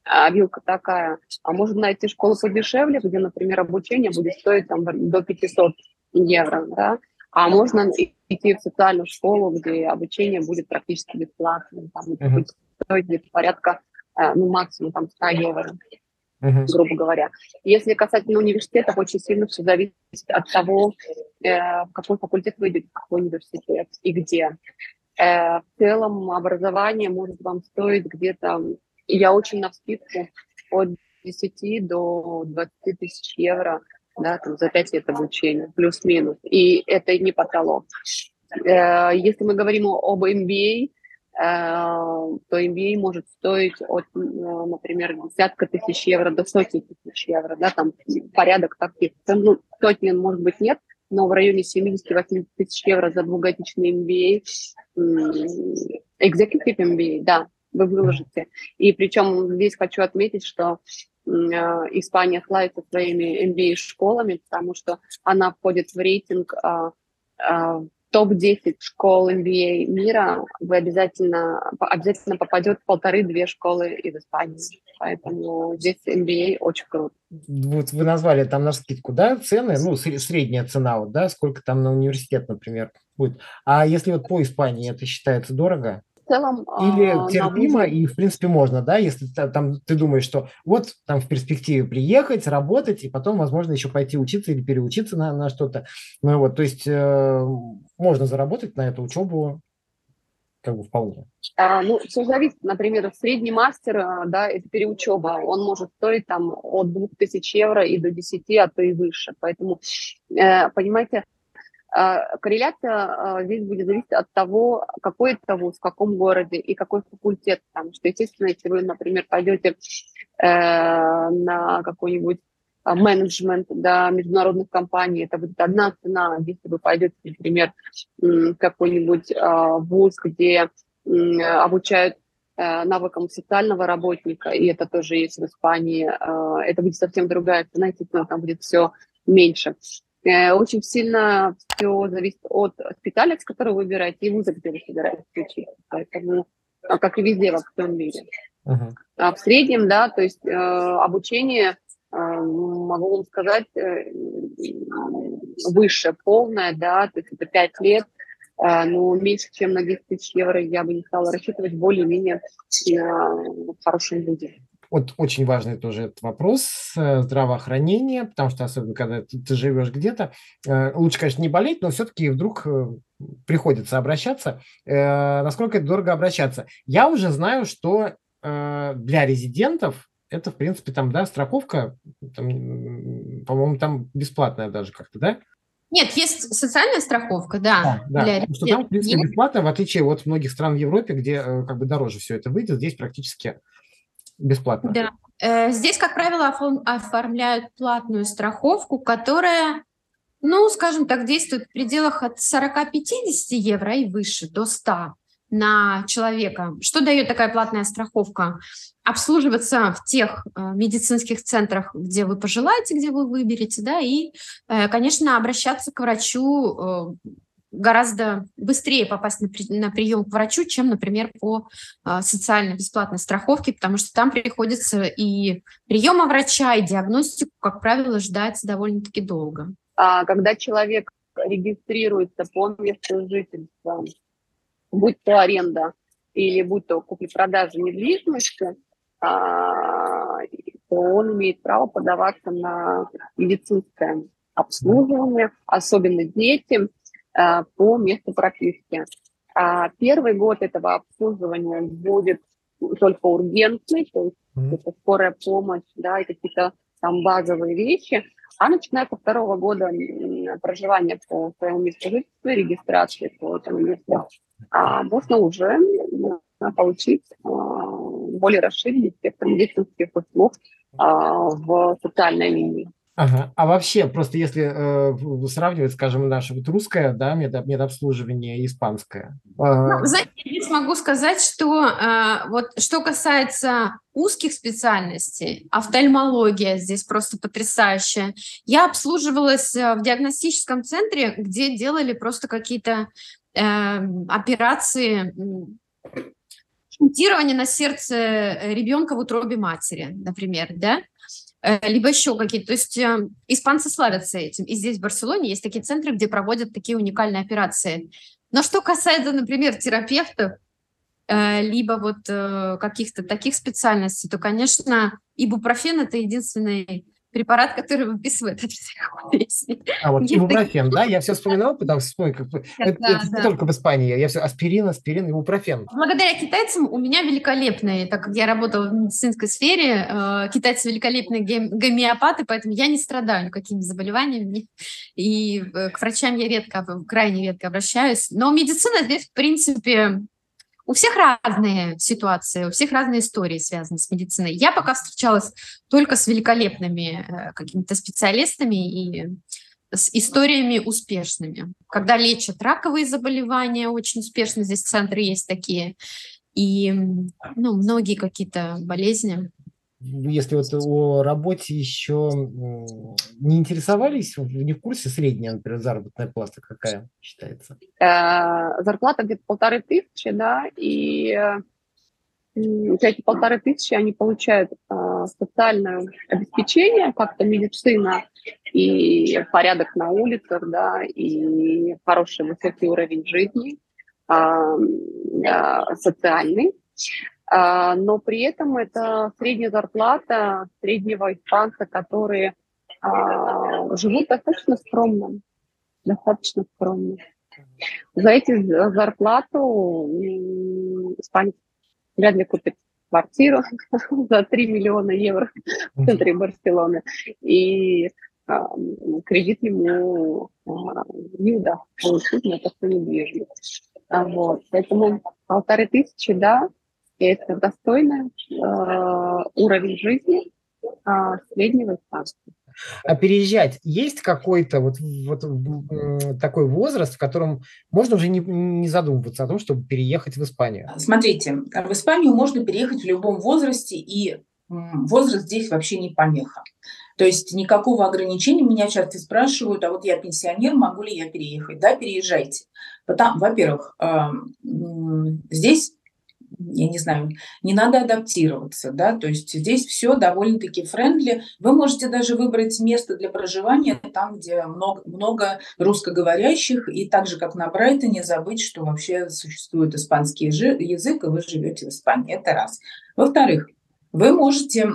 А вилка такая. А можно найти школу подешевле, где, например, обучение будет стоить там до 500 евро, да? А можно идти в социальную школу, где обучение будет практически бесплатным, там uh-huh. Стоить где-то порядка, э, ну, максимум там 100 евро. uh-huh. грубо говоря. Если касательно университетов, очень сильно все зависит от того, э, в какой факультет вы идете, в какой университет и где. Э, в целом образование может вам стоить где-то, я очень на скидку, от 10 до 20 тысяч евро да, там, за 5 лет обучения, плюс-минус. И это не потолок. Если мы говорим об MBA, то MBA может стоить от, э, например, десятка тысяч евро до сотни тысяч евро, да, там порядок таких. Ну, сотни, может быть, нет, но в районе 70-80 тысяч евро за двухгодичный MBA, executive MBA, да, вы выложите. И причем здесь хочу отметить, что Испания славится своими MBA-школами, потому что она входит в рейтинг топ-10 школ MBA мира, вы обязательно, обязательно попадет полторы-две школы из Испании. Поэтому здесь MBA очень круто. Вот вы назвали там на скидку, да, цены, ну, средняя цена, вот, да, сколько там на университет, например, будет. А если вот по Испании это считается дорого? Целом... Или а, терпимо, и, в принципе, можно, да, если там ты думаешь, что вот там в перспективе приехать, работать, и потом, возможно, еще пойти учиться или переучиться на, на что-то. Ну вот, то есть э, можно заработать на эту учебу как бы вполне. А, ну, все зависит. Например, средний мастер, а, да, это переучеба, он может стоить там от 2000 евро и до 10, а то и выше. Поэтому, э, понимаете, корреляция а, здесь будет зависеть от того, какой это вуз, в каком городе и какой факультет. Потому что, естественно, если вы, например, пойдете э, на какой-нибудь а, менеджмент да, международных компаний, это будет одна цена. Если вы пойдете, например, в какой-нибудь вуз, где обучают э, навыкам социального работника, и это тоже есть в Испании, это будет совсем другая цена, естественно, там будет все меньше. Э, очень сильно все зависит от специальности, которую вы выбираете, и вуза, где вы собираетесь учиться. Поэтому, а, как и везде во всем мире. Uh-huh. А в среднем, да, то есть э, обучение, э, могу вам сказать, э, выше, полное, да, то есть это 5 лет, э, но меньше, чем на 10 тысяч евро я бы не стала рассчитывать более-менее э, хорошим людям. Вот очень важный тоже этот вопрос э, здравоохранения, потому что особенно когда ты, ты живешь где-то, э, лучше, конечно, не болеть, но все-таки вдруг э, приходится обращаться. Насколько это дорого обращаться? Я уже знаю, что для резидентов это, в принципе, там, да, страховка, там, по-моему, там бесплатная даже как-то, да? Нет, есть социальная страховка, да. Да, да для что там, в принципе, бесплатно, в отличие от многих стран в Европе, где как бы дороже все это выйдет, здесь практически бесплатно. Да. Э, здесь, как правило, оформляют платную страховку, которая, ну, скажем так, действует в пределах от 40-50 евро и выше, до 100 на человека. Что дает такая платная страховка? Обслуживаться в тех э, медицинских центрах, где вы пожелаете, где вы выберете, да, и, э, конечно, обращаться к врачу гораздо быстрее попасть на, при, на прием к врачу, чем, например, по э, социальной бесплатной страховке, потому что там приходится и приема врача, и диагностику, как правило, ждать довольно-таки долго. А когда человек регистрируется по месту жительства, будь то аренда или будь то купли-продажа недвижимости, а, то он имеет право подаваться на медицинское обслуживание, особенно детям, по месту прописки. А первый год этого обслуживания будет только ургентный, то есть mm-hmm. это скорая помощь, да, и какие-то там базовые вещи. А начиная со второго года проживания по своему месту жительства, регистрации по этому месту, а можно уже получить а, более расширенный спектр медицинских услуг а, в социальной линии. Ага. А вообще, просто если э, сравнивать, скажем, наше вот русское, да, метод, медобслуживания и испанское. Э... Ну, знаете, здесь могу сказать, что э, вот что касается узких специальностей, офтальмология здесь просто потрясающая. Я обслуживалась э, в диагностическом центре, где делали просто какие-то э, операции шунтирование на сердце ребенка в утробе матери, например, да, либо еще какие-то. То есть э, испанцы славятся этим. И здесь, в Барселоне, есть такие центры, где проводят такие уникальные операции. Но что касается, например, терапевтов, э, либо вот э, каких-то таких специальностей, то, конечно, ибупрофен – это единственный препарат, который выписывает от. А вот ибупрофен, да? Я все вспоминал, потому что вспомнил, как... это, да, это да. не только в Испании, я все аспирин, аспирин, ибупрофен. Благодаря китайцам у меня великолепные, так как я работала в медицинской сфере, э, китайцы великолепные гомеопаты, поэтому я не страдаю никакими заболеваниями, и э, к врачам я редко, крайне редко обращаюсь. Но медицина здесь, в принципе, у всех разные ситуации, у всех разные истории связаны с медициной. Я пока встречалась только с великолепными э, какими-то специалистами и с историями успешными. Когда лечат раковые заболевания, очень успешно здесь центры есть такие, и ну, многие какие-то болезни если вот о работе еще не интересовались, не в курсе средняя, например, заработная плата какая считается? Э, зарплата где-то полторы тысячи, да, и эти полторы тысячи они получают э, социальное обеспечение, как-то медицина и порядок на улицах, да, и хороший высокий уровень жизни, э, социальный. А, но при этом это средняя зарплата среднего испанца, которые а, живут достаточно скромно, достаточно скромно. За эти зарплату испанец вряд ли купит квартиру за 3 миллиона евро в центре Барселоны. И а, кредит ему не удастся получить на такую недвижимость. Вот. Поэтому полторы тысячи, да, это достойный э, уровень жизни э, среднего испанства. А переезжать есть какой-то вот, вот такой возраст, в котором можно уже не, не задумываться о том, чтобы переехать в Испанию? Смотрите, в Испанию можно переехать в любом возрасте, и возраст здесь вообще не помеха. То есть никакого ограничения. Меня часто спрашивают, а вот я пенсионер, могу ли я переехать? Да, переезжайте. Во-первых, здесь я не знаю, не надо адаптироваться, да, то есть здесь все довольно-таки френдли. Вы можете даже выбрать место для проживания там, где много, много русскоговорящих, и так же, как на Брайтоне, забыть, что вообще существует испанский язык, и вы живете в Испании. Это раз. Во-вторых, вы можете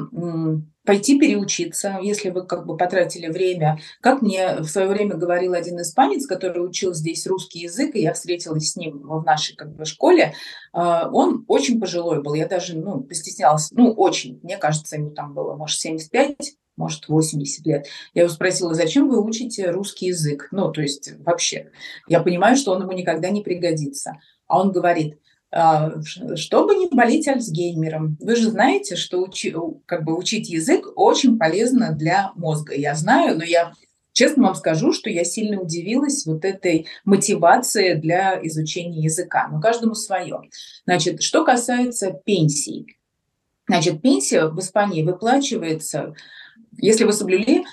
пойти переучиться, если вы как бы потратили время. Как мне в свое время говорил один испанец, который учил здесь русский язык, и я встретилась с ним в нашей как бы школе, а, он очень пожилой был, я даже ну, постеснялась, ну очень, мне кажется, ему там было, может, 75, может, 80 лет. Я его спросила, зачем вы учите русский язык? Ну, то есть вообще, я понимаю, что он ему никогда не пригодится. А он говорит, чтобы не болеть Альцгеймером. Вы же знаете, что учи, как бы учить язык очень полезно для мозга. Я знаю, но я честно вам скажу, что я сильно удивилась вот этой мотивации для изучения языка. Но каждому свое. Значит, что касается пенсий. Значит, пенсия в Испании выплачивается если вы соблюли а,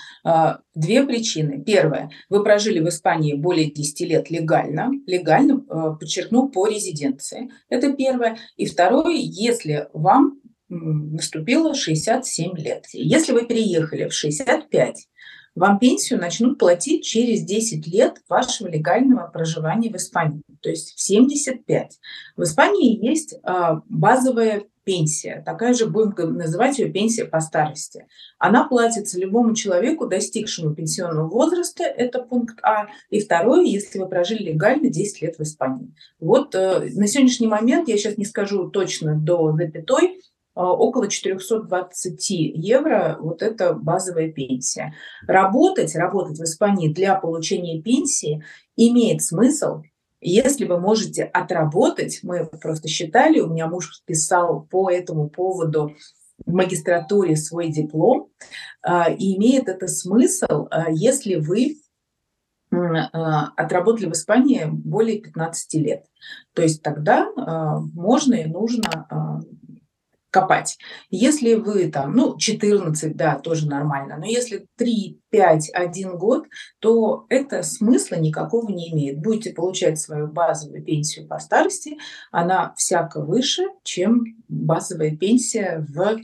две причины. Первое, вы прожили в Испании более 10 лет легально, легально, а, подчеркну, по резиденции. Это первое. И второе, если вам наступило 67 лет. Если вы переехали в 65, вам пенсию начнут платить через 10 лет вашего легального проживания в Испании, то есть в 75. В Испании есть а, базовая пенсия, такая же будем называть ее пенсия по старости. Она платится любому человеку, достигшему пенсионного возраста, это пункт А. И второе, если вы прожили легально 10 лет в Испании. Вот э, на сегодняшний момент, я сейчас не скажу точно до запятой, э, около 420 евро вот это базовая пенсия. Работать, работать в Испании для получения пенсии имеет смысл если вы можете отработать, мы просто считали, у меня муж писал по этому поводу в магистратуре свой диплом, а, и имеет это смысл, а, если вы а, отработали в Испании более 15 лет. То есть тогда можно и нужно копать. Если вы там, ну, 14, да, тоже нормально, но если 3, 5, 1 год, то это смысла никакого не имеет. Будете получать свою базовую пенсию по старости, она всяко выше, чем базовая пенсия в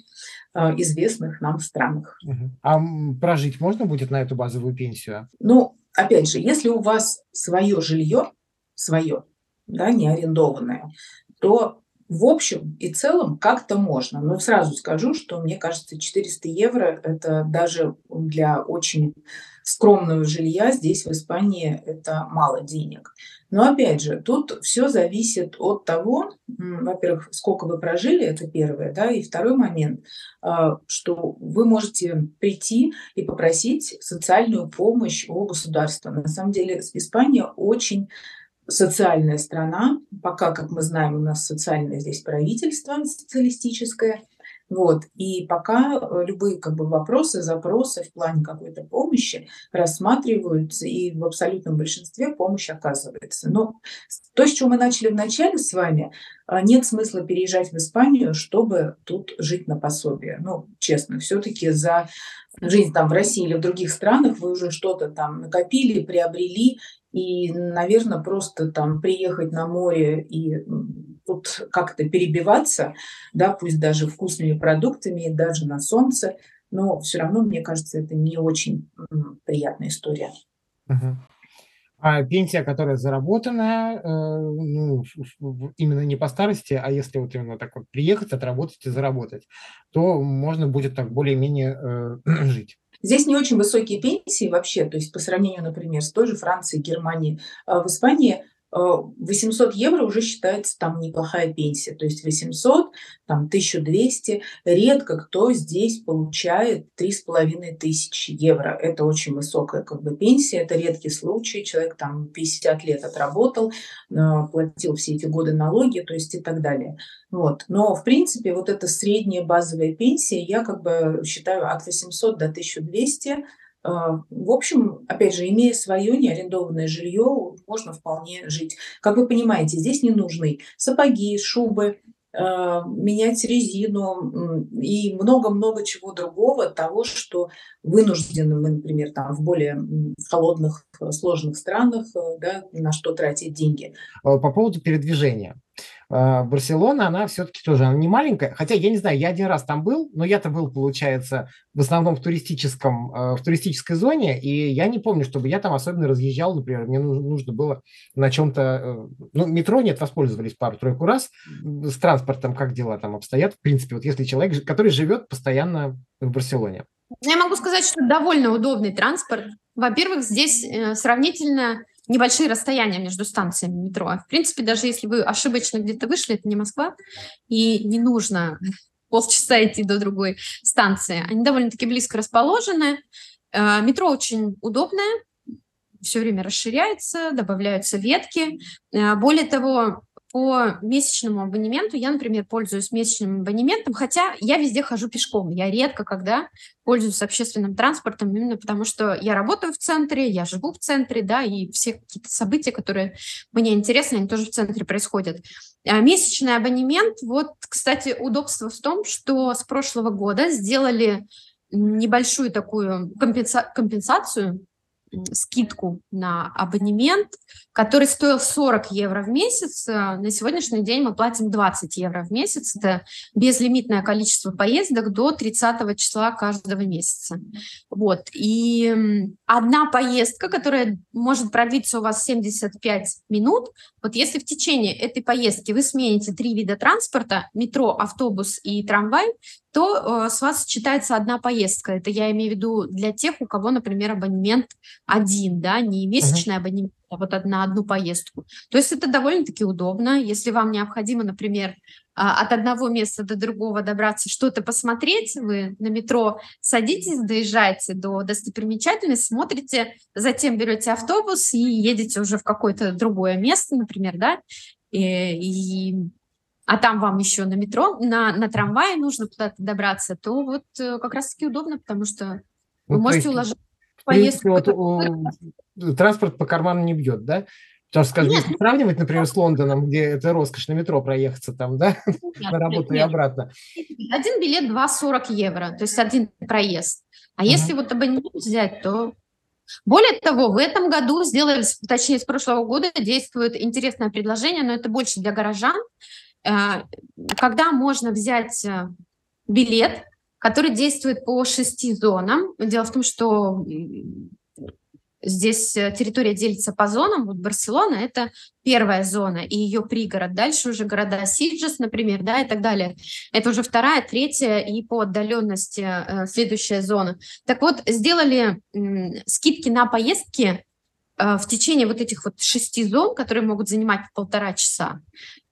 э, известных нам странах. А прожить можно будет на эту базовую пенсию? Ну, опять же, если у вас свое жилье, свое, да, не арендованное, то в общем и целом как-то можно. Но сразу скажу, что мне кажется, 400 евро – это даже для очень скромного жилья здесь, в Испании, это мало денег. Но опять же, тут все зависит от того, во-первых, сколько вы прожили, это первое, да, и второй момент, а, что вы можете прийти и попросить социальную помощь у государства. На самом деле Испания очень социальная страна. Пока, как мы знаем, у нас социальное здесь правительство социалистическое. Вот. И пока э, любые как бы, вопросы, запросы в плане какой-то помощи рассматриваются, и в абсолютном большинстве помощь оказывается. Но то, с чего мы начали в начале с вами, э, нет смысла переезжать в Испанию, чтобы тут жить на пособие. Ну, честно, все-таки за жизнь там в России или в других странах вы уже что-то там накопили, приобрели, и, наверное, просто там приехать на море и тут как-то перебиваться, да, пусть даже вкусными продуктами, даже на солнце, но все равно, мне кажется, это не очень приятная история. А пенсия, которая заработана, э, ну, именно не по старости, а если вот именно так вот приехать, отработать и заработать, то можно будет так более-менее э, жить. Здесь не очень высокие пенсии вообще, то есть по сравнению, например, с той же Францией, Германией. А в Испании 800 э, евро уже считается там неплохая пенсия, то есть 800, там 1200. Редко кто здесь получает 3500 евро. Это очень высокая как бы пенсия, это редкий случай. Человек там 50 лет отработал, э, платил все эти годы налоги, то есть и так далее. Вот. Но в принципе вот эта средняя базовая пенсия, я как бы считаю от 800 до 1200 а, в общем, опять же, имея свое неарендованное жилье, можно вполне жить. Как вы понимаете, здесь не нужны сапоги, шубы, а, менять резину и много-много чего другого, того, что вынуждены мы, например, там, в более холодных, сложных странах, э, да, на что тратить деньги. По поводу передвижения. А, Барселона, она все-таки тоже она не маленькая. Хотя, я не знаю, я один раз там был, но я-то был, получается, в основном в, туристическом, а, в туристической зоне, и я не помню, чтобы я там особенно разъезжал, например, мне нужно было на чем-то... Э, ну, метро нет, воспользовались пару-тройку раз. С транспортом как дела там обстоят? В принципе, вот если человек, который живет постоянно в Барселоне. Я могу сказать, что довольно удобный транспорт. Во-первых, здесь э, сравнительно небольшие расстояния между станциями метро. В принципе, даже если вы ошибочно где-то вышли, это не Москва, и не нужно полчаса идти до другой станции. Они довольно-таки близко расположены. Э, метро очень удобное, все время расширяется, добавляются ветки. Э, более того, по месячному абонементу, я, например, пользуюсь месячным абонементом, хотя я везде хожу пешком. Я редко когда пользуюсь общественным транспортом, именно потому что я работаю в центре, я живу в центре, да, и все какие-то события, которые мне интересны, они тоже в центре происходят. А месячный абонемент, вот, кстати, удобство в том, что с прошлого года сделали небольшую такую компенса- компенсацию скидку на абонемент, который стоил 40 евро в месяц. Э, на сегодняшний день мы платим 20 евро в месяц. Это безлимитное количество поездок до 30 числа каждого месяца. Вот. И одна поездка, которая может продлиться у вас 75 минут, вот если в течение этой поездки вы смените три вида транспорта, метро, автобус и трамвай, то э, с вас считается одна поездка. Это я имею в виду для тех, у кого, например, абонемент один, да, не месячный uh-huh. абонемент, а вот на одну поездку. То есть это довольно-таки удобно. Если вам необходимо, например, а, от одного места до другого добраться, что-то посмотреть, вы на метро садитесь, доезжаете до достопримечательности, смотрите, затем берете автобус и едете уже в какое-то другое место, например, да, и, и а там вам еще на метро, на, на трамвае нужно куда-то добраться, то вот э, как раз-таки удобно, потому что вы ну, можете уложить поездку. Вот, транспорт по карману не бьет, да? Потому что, скажем, нет, если сравнивать, например, с Лондоном, где это роскошь на метро проехаться там, да, нет, на работу нет, и обратно. Один билет 2,40 евро, то есть один проезд. А uh-huh. если вот абонемент взять, то более того, в этом году сделали, точнее, с прошлого года действует интересное предложение, но это больше для горожан. Э, когда можно взять э, билет, который действует по шести зонам. Дело в том, что Здесь э, территория делится по зонам. Вот Барселона – это первая зона и ее пригород. Дальше уже города Сиджес, например, да, и так далее. Это уже вторая, третья и по отдаленности следующая зона. Так вот, сделали скидки на поездки в течение вот этих вот шести зон, которые могут занимать полтора часа.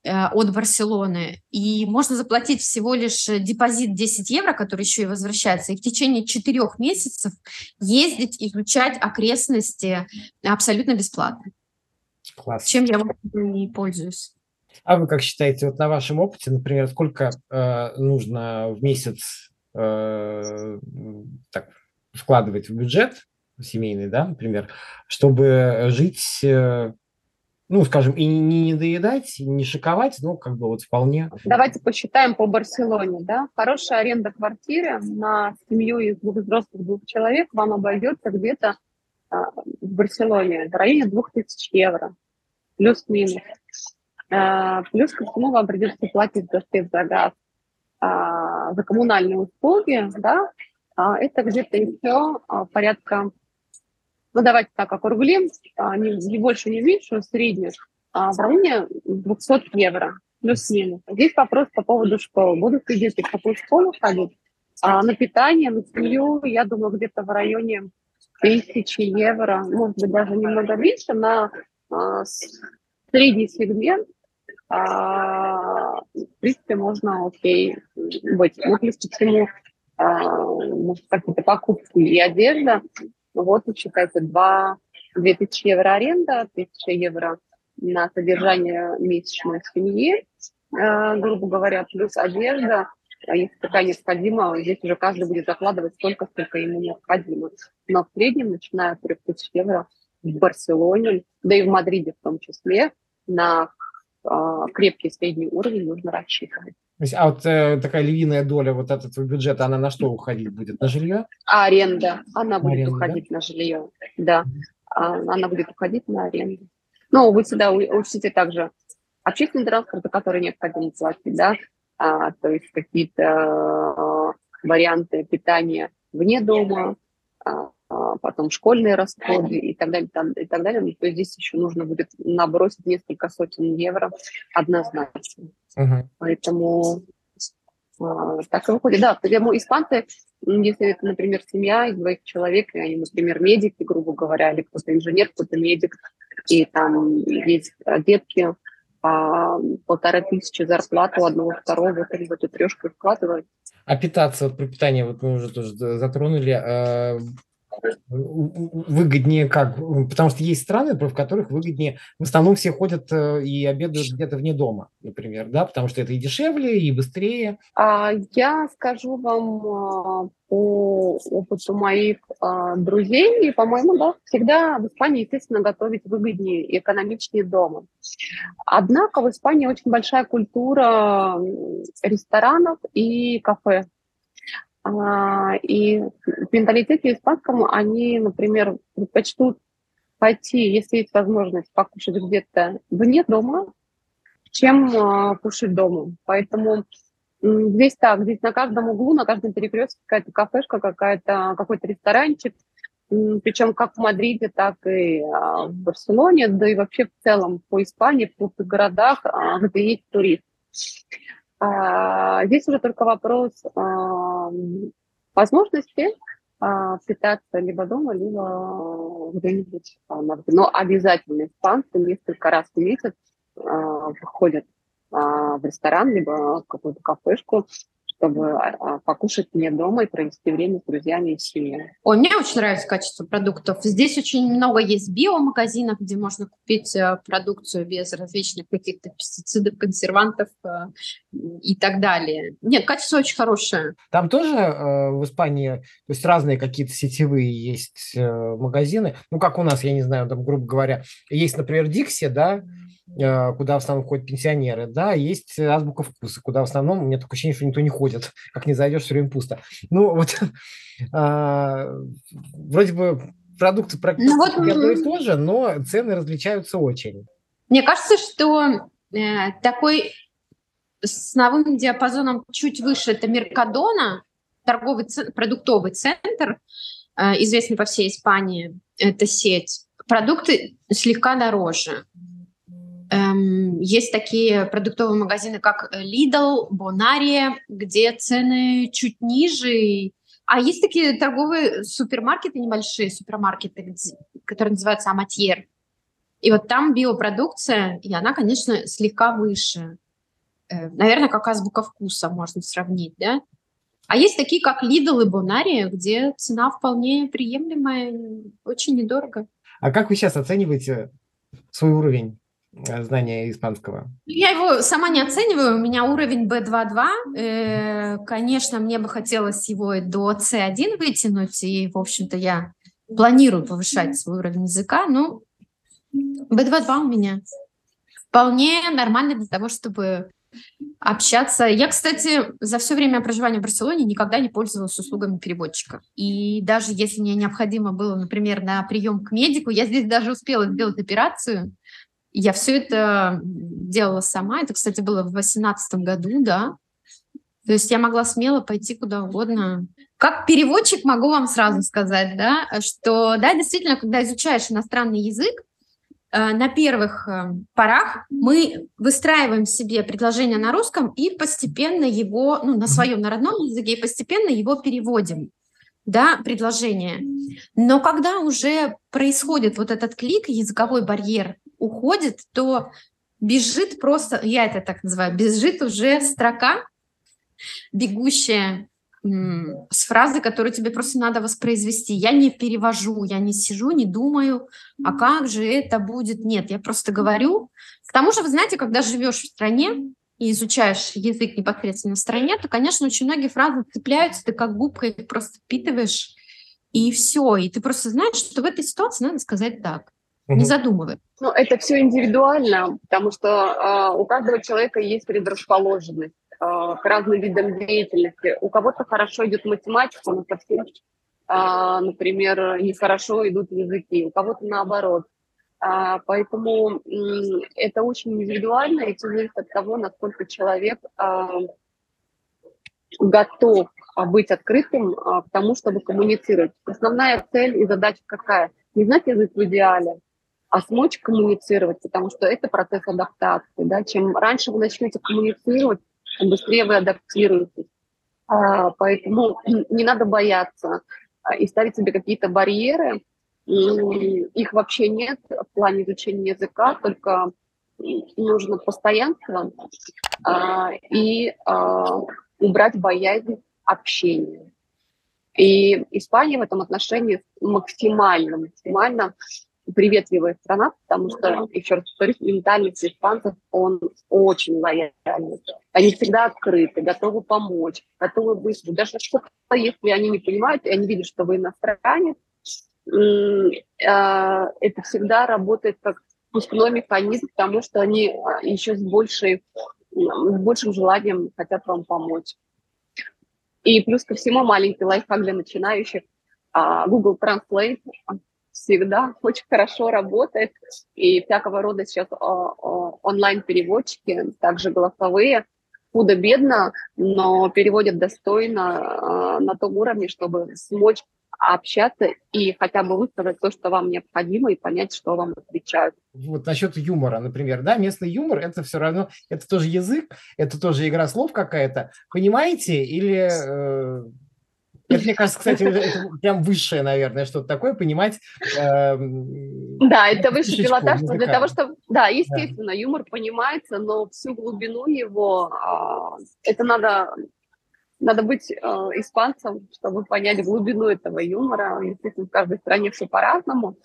Э, от Барселоны, и можно заплатить всего лишь депозит 10 евро, который еще и возвращается, и в течение четырех месяцев ездить, изучать окрестности абсолютно бесплатно. Класс. Чем я не пользуюсь. А вы как считаете, вот на вашем опыте, например, сколько э, нужно в месяц э, так, вкладывать в бюджет семейный, да, например, чтобы жить э, ну, скажем, и не недоедать, не шиковать, но как бы вот вполне. Давайте посчитаем по Барселоне, да. Хорошая аренда квартиры на семью из двух взрослых двух человек вам обойдется где-то а, в Барселоне в районе 2000 евро, плюс-минус. А, плюс ко всему вам придется платить за свет, за газ, а, за коммунальные услуги, да, это где-то еще порядка ну давайте так округлим, а, не, больше, не меньше, средних, а в районе 200 евро, плюс-минус. Здесь вопрос по поводу школы. Будут ли дети в какую школу ходить? А на питание, на семью, я думаю, где-то в районе тысячи евро, может быть, даже немного меньше, на а, средний сегмент а, в принципе, можно окей быть. Ну, плюс ко всему, а, может, какие-то покупки и одежда. Вот, считайте, 2, 2000 евро аренда, 1000 евро на содержание месячной семьи, э, грубо говоря, плюс одежда. А если такая необходима, здесь уже каждый будет закладывать столько, сколько ему необходимо. Но в среднем, начиная от 3000 евро в Барселоне, да и в Мадриде в том числе, на э, крепкий средний уровень нужно рассчитывать. А вот э, такая львиная доля вот этого бюджета, она на что уходить будет? На жилье? А аренда. Она будет аренда, уходить да? на жилье. Да. А, она будет уходить на аренду. Ну, вы всегда учтите также общественный транспорт, который необходимо платить, да, а, то есть какие-то а, варианты питания вне дома, а, потом школьные расходы и так далее, там, и так далее. Ну, то здесь еще нужно будет набросить несколько сотен евро однозначно. Uh-huh. Поэтому а, так и выходит. Да, поэтому испанцы, если это, например, семья из двоих человек, и они, например, медики, грубо говоря, или кто-то инженер, кто-то медик, и там есть детки, по полторы тысячи зарплату одного, второго, вот они в эту трешку вкладывают. А питаться, вот при питании, вот мы уже тоже затронули, а, выгоднее как? Потому что есть страны, в которых выгоднее, в основном все ходят э, и обедают где-то вне дома, например, да, потому что это и дешевле, и быстрее. А Я скажу вам а, по опыту моих а, друзей, и, по-моему, да, всегда в Испании, естественно, готовить выгоднее и экономичнее дома. Однако в Испании очень большая культура ресторанов и кафе. А, и в менталитете испанском они, например, предпочтут пойти, если есть возможность, покушать где-то вне дома, чем а, кушать дома. Поэтому здесь так, здесь на каждом углу, на каждом перекрестке какая-то кафешка, какая-то, какой-то ресторанчик, причем как в Мадриде, так и а, в Барселоне, да и вообще в целом по Испании, в крупных городах, где есть турист. А, здесь уже только вопрос а, возможности а, питаться либо дома, либо где-нибудь на Но обязательно испанцы несколько раз в месяц выходят в ресторан, либо в какую-то кафешку, чтобы а, покушать не дома и провести время с друзьями и семьей. Ой, мне очень нравится качество продуктов. Здесь очень много есть биомагазинов, где можно купить э, продукцию без различных каких-то пестицидов, консервантов э, и так далее. Нет, качество очень хорошее. Там тоже э, в Испании, то есть разные какие-то сетевые есть э, магазины. Ну, как у нас, я не знаю, там, грубо говоря, есть, например, Дикси, да, куда в основном ходят пенсионеры, да, есть азбука вкуса, куда в основном, у меня такое ощущение, что никто не ходит, как не зайдешь, все время пусто. Ну, вот, а, вроде бы продукты практически ну, вот, одно и то же, но цены различаются очень. Мне кажется, что э, такой с новым диапазоном чуть выше это Меркадона, торговый продуктовый центр, э, известный по всей Испании, это сеть. Продукты слегка дороже. Эм, есть такие продуктовые магазины, как Lidl, Bonaria, где цены чуть ниже. А есть такие торговые супермаркеты, небольшие супермаркеты, которые называются Аматьер. И вот там биопродукция, и она, конечно, слегка выше. Э, наверное, как азбука вкуса можно сравнить, да? А есть такие, как Lidl и Bonaria, где цена вполне приемлемая, очень недорого. А как вы сейчас оцениваете свой уровень э, знания испанского? Я его сама не оцениваю, у меня уровень B2.2. Э, конечно, мне бы хотелось его до C1 вытянуть, и, в общем-то, я планирую повышать свой уровень языка, но B2.2 у меня вполне нормально для того, чтобы общаться. Я, кстати, за все время проживания в Барселоне никогда не пользовалась услугами переводчика. И даже если мне необходимо было, например, на прием к медику, я здесь даже успела сделать операцию. Я все это делала сама. Это, кстати, было в 2018 году, да. То есть я могла смело пойти куда угодно. Как переводчик могу вам сразу сказать, да, что, да, действительно, когда изучаешь иностранный язык, Э, на первых э, порах мы выстраиваем себе предложение на русском и постепенно его, ну, на своем, на родном языке, и постепенно его переводим, да, предложение. Но когда уже происходит вот этот клик, языковой барьер уходит, то бежит просто, я это так называю, бежит уже строка, бегущая с фразы, которую тебе просто надо воспроизвести. Я не перевожу, я не сижу, не думаю, а как же это будет? Нет, я просто говорю. К тому же, вы знаете, когда живешь в стране и изучаешь язык непосредственно в стране, то, конечно, очень многие фразы цепляются, ты как губка их просто впитываешь, и все. И ты просто знаешь, что в этой ситуации надо сказать так. Угу. Не задумывай. Ну, это все индивидуально, потому что э, у каждого человека есть предрасположенность Э, к разным видам деятельности. У кого-то хорошо идет математика, но совсем, а, например, нехорошо идут языки, у кого-то наоборот. А, поэтому это очень индивидуально, и все зависит от того, насколько человек а, готов быть открытым к тому, чтобы коммуницировать. Основная цель и задача какая? Не знать язык в идеале, а смочь коммуницировать, потому что это процесс адаптации. Да? Чем раньше вы начнете коммуницировать, быстрее вы адаптируетесь. А, поэтому не надо бояться а, и ставить себе какие-то барьеры. Их вообще нет в плане изучения языка, только нужно постоянство а, и а, убрать боязнь общения. И Испания в этом отношении максимально, максимально приветливая страна, потому что, еще раз повторюсь, ментальность испанцев, он очень лояльный. Они всегда открыты, готовы помочь, готовы быстро. Даже что если они не понимают, и они видят, что вы иностранец, а, это всегда работает как пускной механизм, потому что они а, еще с, большей, с большим желанием хотят вам помочь. И плюс ко всему маленький лайфхак для начинающих. А, Google Translate всегда очень хорошо работает. И всякого рода сейчас онлайн-переводчики, также голосовые, худо-бедно, но переводят достойно а, на том уровне, чтобы смочь общаться и хотя бы высказать то, что вам необходимо, и понять, что вам отвечают. Вот насчет юмора, например, да, местный юмор – это все равно, это тоже язык, это тоже игра слов какая-то. Понимаете или э, это, мне кажется, кстати, это прям высшее, наверное, что-то такое, понимать. Э, да, это высший пилотаж для того, чтобы... Да, естественно, да. юмор понимается, но всю глубину его, э, это надо, надо быть э, испанцем, чтобы понять глубину этого юмора. Естественно, в каждой стране все по-разному.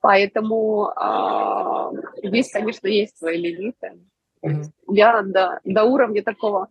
Поэтому э, здесь, конечно, есть свои лимиты. Mm-hmm. Я до, до уровня такого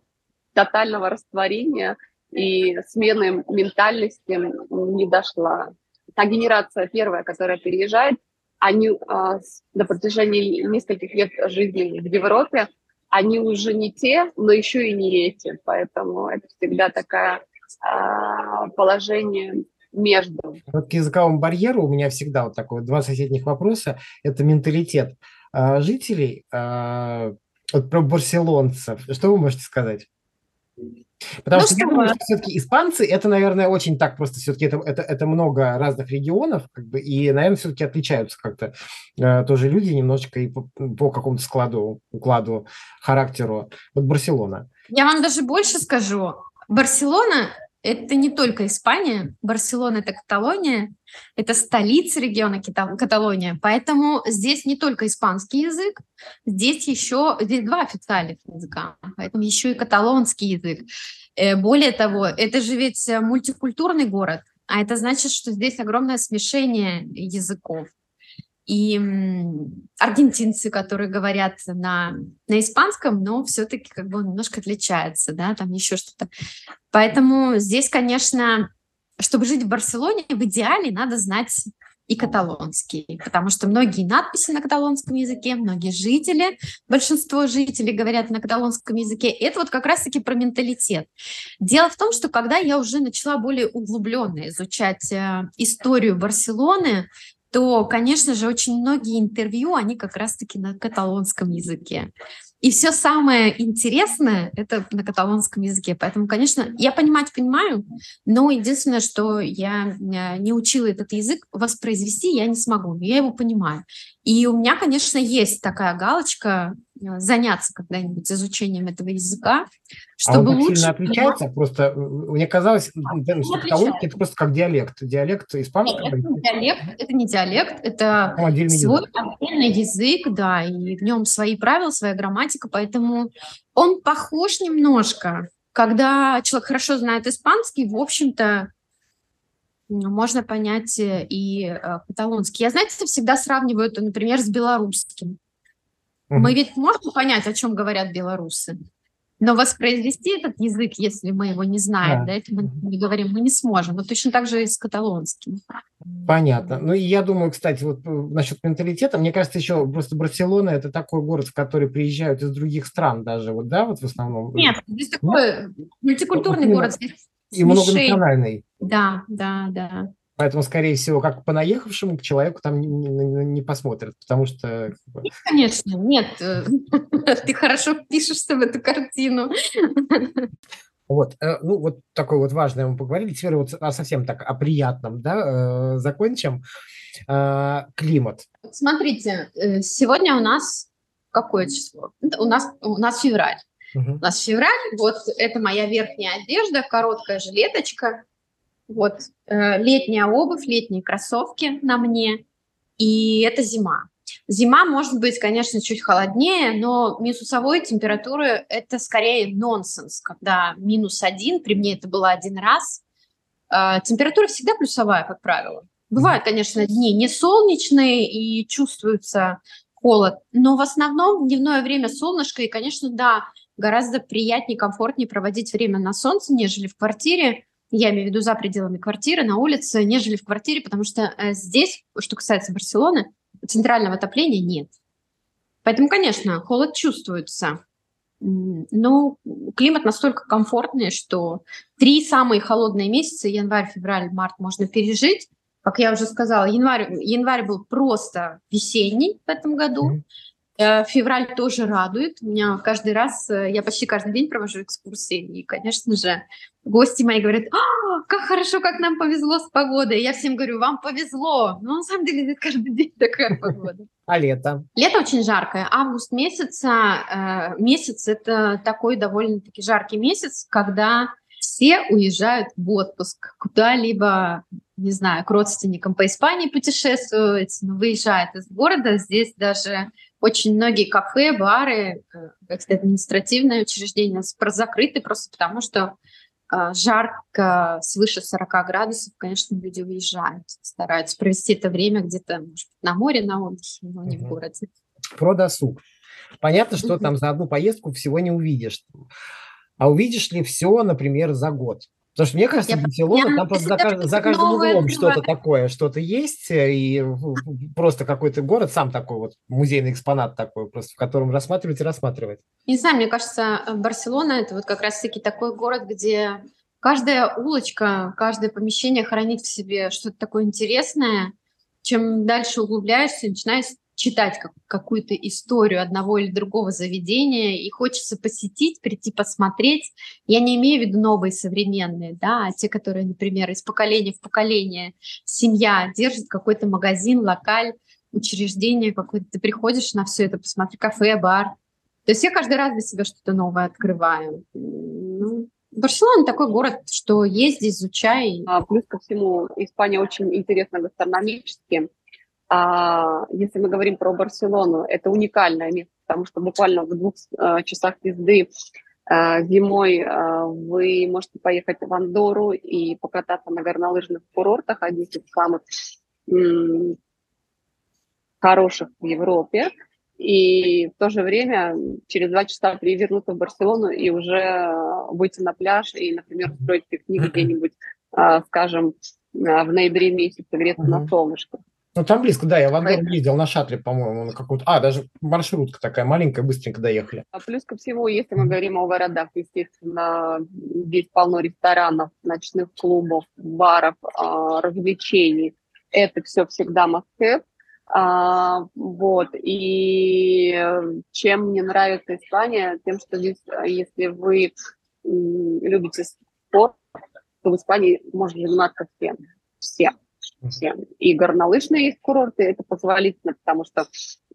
тотального растворения – и смены ментальности не дошла. Та генерация первая, которая переезжает, они а, на протяжении нескольких лет жизни в Европе, они уже не те, но еще и не эти. Поэтому это всегда такое а, положение между. Вот к языковому барьеру у меня всегда вот такое два соседних вопроса. Это менталитет а, жителей. А, вот про барселонцев. Что вы можете сказать? Потому ну, что, что я думаю, что все-таки испанцы это, наверное, очень так просто все-таки это, это, это много разных регионов, как бы, и, наверное, все-таки отличаются как-то э, тоже люди немножечко и по, по какому-то складу, укладу, характеру. Вот Барселона. Я вам даже больше скажу. Барселона это не только Испания, Барселона – это Каталония, это столица региона Каталония, поэтому здесь не только испанский язык, здесь еще здесь два официальных языка, поэтому еще и каталонский язык. Э, более того, это же ведь мультикультурный город, а это значит, что здесь огромное смешение языков и аргентинцы, которые говорят на, на испанском, но все-таки как бы он немножко отличается, да, там еще что-то. Поэтому здесь, конечно, чтобы жить в Барселоне, в идеале надо знать и каталонский, потому что многие надписи на каталонском языке, многие жители, большинство жителей говорят на каталонском языке. Это вот как раз-таки про менталитет. Дело в том, что когда я уже начала более углубленно изучать э, историю Барселоны, то, конечно же, очень многие интервью, они как раз-таки на каталонском языке. И все самое интересное это на каталонском языке. Поэтому, конечно, я понимать понимаю, но единственное, что я э, не учила этот язык, воспроизвести я не смогу, я его понимаю. И у меня, конечно, есть такая галочка заняться когда-нибудь изучением этого языка, чтобы а он лучше... сильно отличается? Просто мне казалось, что это просто как диалект. Диалект испанского? это не диалект, это не диалект, это ну, свой язык. отдельный язык, да, и в нем свои правила, своя грамматика, поэтому он похож немножко. Когда человек хорошо знает испанский, в общем-то, можно понять и э, каталонский. Я, знаете, всегда сравниваю это, например, с белорусским. Мы ведь можем понять, о чем говорят белорусы, но воспроизвести этот язык, если мы его не знаем, да, да это мы не говорим, мы не сможем. Но точно так же и с каталонским. Понятно. Ну и я думаю, кстати, вот э, насчет менталитета, мне кажется, еще просто Барселона это такой город, в который приезжают из других стран даже, вот, да, вот в основном. Нет, здесь ну, такой мультикультурный вот, город. Здесь и многонациональный. Да, да, да. Поэтому, скорее всего, как по наехавшему к человеку там не, не, не посмотрят, потому что... Нет, конечно, нет. Э, ты хорошо пишешься в эту картину. Вот, э, ну вот такой вот важный мы поговорили. Теперь вот совсем так о приятном, да, э, закончим. Климат. Смотрите, сегодня у нас какое число? У нас, у нас февраль. Угу. У нас февраль, вот это моя верхняя одежда, короткая жилеточка, вот э, летняя обувь, летние кроссовки на мне, и это зима. Зима может быть, конечно, чуть холоднее, но минусовой температуры это скорее нонсенс, когда минус один, при мне это было один раз. Э, температура всегда плюсовая, как правило. Бывают, конечно, дни не солнечные и чувствуется холод, но в основном в дневное время солнышко, и, конечно, да, гораздо приятнее, комфортнее проводить время на солнце, нежели в квартире, я имею в виду за пределами квартиры, на улице, нежели в квартире, потому что э, здесь, что касается Барселоны, центрального отопления нет. Поэтому, конечно, холод чувствуется. Но климат настолько комфортный, что три самые холодные месяца, январь, февраль, март, можно пережить. Как я уже сказала, январь, январь был просто весенний в этом году. Э, февраль тоже радует. У меня каждый раз, э, я почти каждый день провожу экскурсии. И, конечно же, гости мои говорят, а, как хорошо, как нам повезло с погодой. Я всем говорю, вам повезло. Но на самом деле это каждый день такая погода. А лето? Лето очень жаркое. Август месяца, э, месяц это такой довольно-таки жаркий месяц, когда все уезжают в отпуск куда-либо, не знаю, к родственникам по Испании путешествовать, выезжают из города. Здесь даже очень многие кафе, бары, э, административные учреждения закрыты просто потому, что жарко, свыше 40 градусов, конечно, люди уезжают, стараются провести это время где-то на море, на отдыхе, но не угу. в городе. Про досуг. Понятно, что угу. там за одну поездку всего не увидишь. А увидишь ли все, например, за год? Потому что мне кажется, я Барселона, там просто за, за каждым углом что-то такое, что-то есть, э, и просто какой-то город сам такой вот, музейный экспонат такой, просто в котором рассматривать и рассматривать. Не знаю, мне кажется, Барселона – это вот как раз-таки такой город, где каждая улочка, каждое помещение хранит в себе что-то такое интересное. Чем дальше углубляешься, начинаешь читать как, какую-то историю одного или другого заведения, и хочется посетить, прийти посмотреть. Я не имею в виду новые современные, да, а те, которые, например, из поколения в поколение семья держит какой-то магазин, локаль, учреждение какое-то. Ты приходишь на все это, посмотри, кафе, бар. То есть я каждый раз для себя что-то новое открываю. Ну, Барселона такой город, что езди, изучай. А, плюс ко всему, Испания очень интересна гастрономически. А если мы говорим про Барселону, это уникальное место, потому что буквально в двух э, часах езды э, зимой э, вы можете поехать в Андору и покататься на горнолыжных курортах, один из самых хороших в Европе и в то же время через два часа перевернуться в Барселону и уже выйти на пляж и, например, устроить пикник где-нибудь, скажем, в ноябре месяце, греться на солнышко. Ну, там близко, да, я в Андору ездил на шаттле, по-моему, на какую-то... А, даже маршрутка такая маленькая, быстренько доехали. А плюс ко всему, если мы говорим о городах, естественно, здесь полно ресторанов, ночных клубов, баров, развлечений. Это все всегда must а, вот, и чем мне нравится Испания, тем, что здесь, а, если вы любите спорт, то в Испании можно заниматься всем, всем, всем. И горнолыжные есть курорты, это позволительно, потому что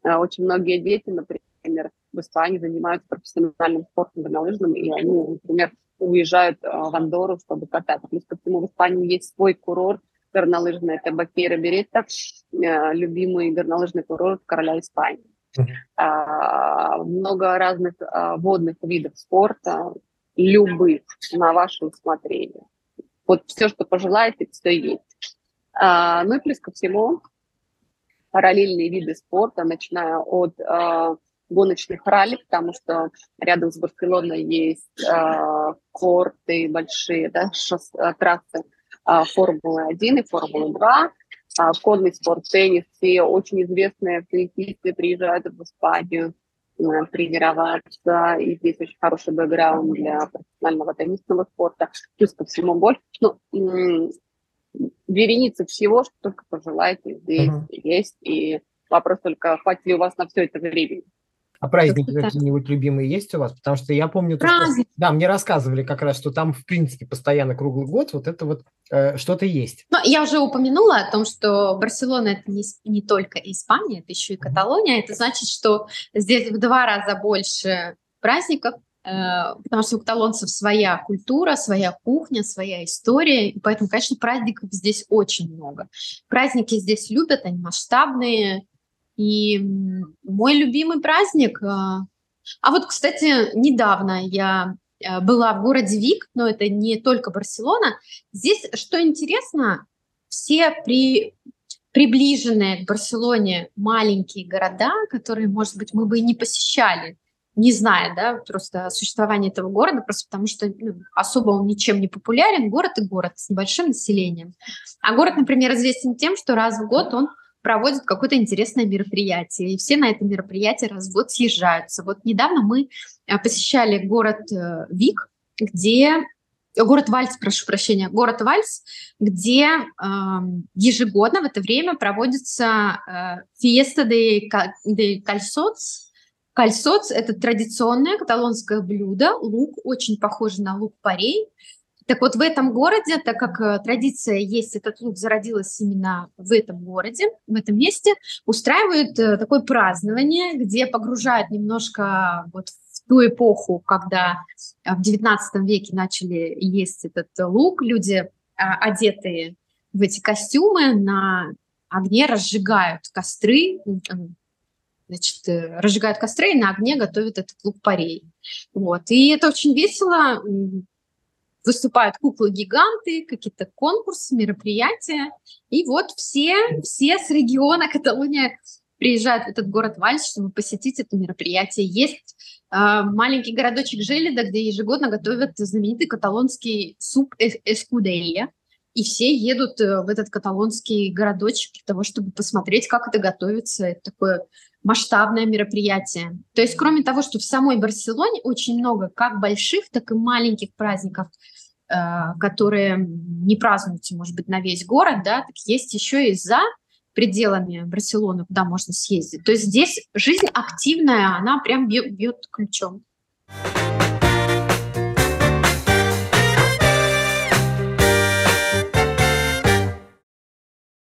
а, очень многие дети, например, в Испании занимаются профессиональным спортом горнолыжным, и они, например, уезжают а, в Андору, чтобы кататься. Плюс ко всему в Испании есть свой курорт, горнолыжная, это Бакера Беретта, э, любимый горнолыжный курорт короля Испании. Uh-huh. Много разных а, водных видов спорта, любых, на ваше усмотрение. Вот все, что пожелаете, все есть. А, ну и плюс ко всему, параллельные виды спорта, начиная от гоночных ралли, потому что рядом с Барселоной есть корты большие, да, шосс, трассы а, Формулы-1 и Формулы-2, а, конный спорт, теннис. Все очень известные теннисисты приезжают в Испанию э, тренироваться, и здесь очень хороший бэкграунд для профессионального теннисного спорта, плюс ко всему гольф. Ну, вереница всего, что только пожелаете, здесь uh-huh. есть, и вопрос только, хватит ли у вас на все это времени. А праздники какие-нибудь любимые есть у вас? Потому что я помню, то, что, да, мне рассказывали как раз, что там, в принципе, постоянно круглый год вот это вот э, что-то есть. Ну, я уже упомянула о том, что Барселона это не, не только Испания, это еще и Каталония. Это значит, что здесь в два раза больше праздников, потому что у каталонцев своя культура, своя кухня, своя история, и поэтому, конечно, праздников здесь очень много. Праздники здесь любят, они масштабные, и мой любимый праздник... А, а вот, кстати, недавно я э, была в городе Вик, но это не только Барселона. Здесь, что интересно, все при, приближенные к Барселоне маленькие города, которые, может быть, мы бы и не посещали, не зная, да, просто существования этого города, просто потому что ну, особо он ничем не популярен, город и город с небольшим населением. А город, например, известен тем, что раз в год он проводят какое-то интересное мероприятие, и все на это мероприятие раз в год съезжаются. Вот недавно мы э, посещали город э, Вик, где э, город Вальс, прошу прощения, город Вальс, где э, ежегодно в это время проводится э, фиеста де, де кальсоц. Кальсоц – это традиционное каталонское блюдо, лук, очень похожий на лук парей, так вот, в этом городе, так как э, традиция есть, этот лук зародилась именно в этом городе, в этом месте, устраивают э, такое празднование, где погружают немножко вот в ту эпоху, когда э, в XIX веке начали есть этот лук, люди, одетые в эти костюмы, на огне разжигают костры, значит, разжигают костры и на огне готовят этот лук-порей. Вот. И это очень весело, выступают куклы-гиганты, какие-то конкурсы, мероприятия. И вот все, все с региона Каталония приезжают в этот город Вальс, чтобы посетить это мероприятие. Есть э, маленький городочек Желеда, где ежегодно готовят знаменитый каталонский суп эскуделья. И все едут э, в этот каталонский городочек для того, чтобы посмотреть, как это готовится. Это такое масштабное мероприятие. То есть, кроме того, что в самой Барселоне очень много как больших, так и маленьких праздников, э, которые не празднуются, может быть, на весь город, да, так есть еще и за пределами Барселоны, куда можно съездить. То есть здесь жизнь активная, она прям бьет ключом.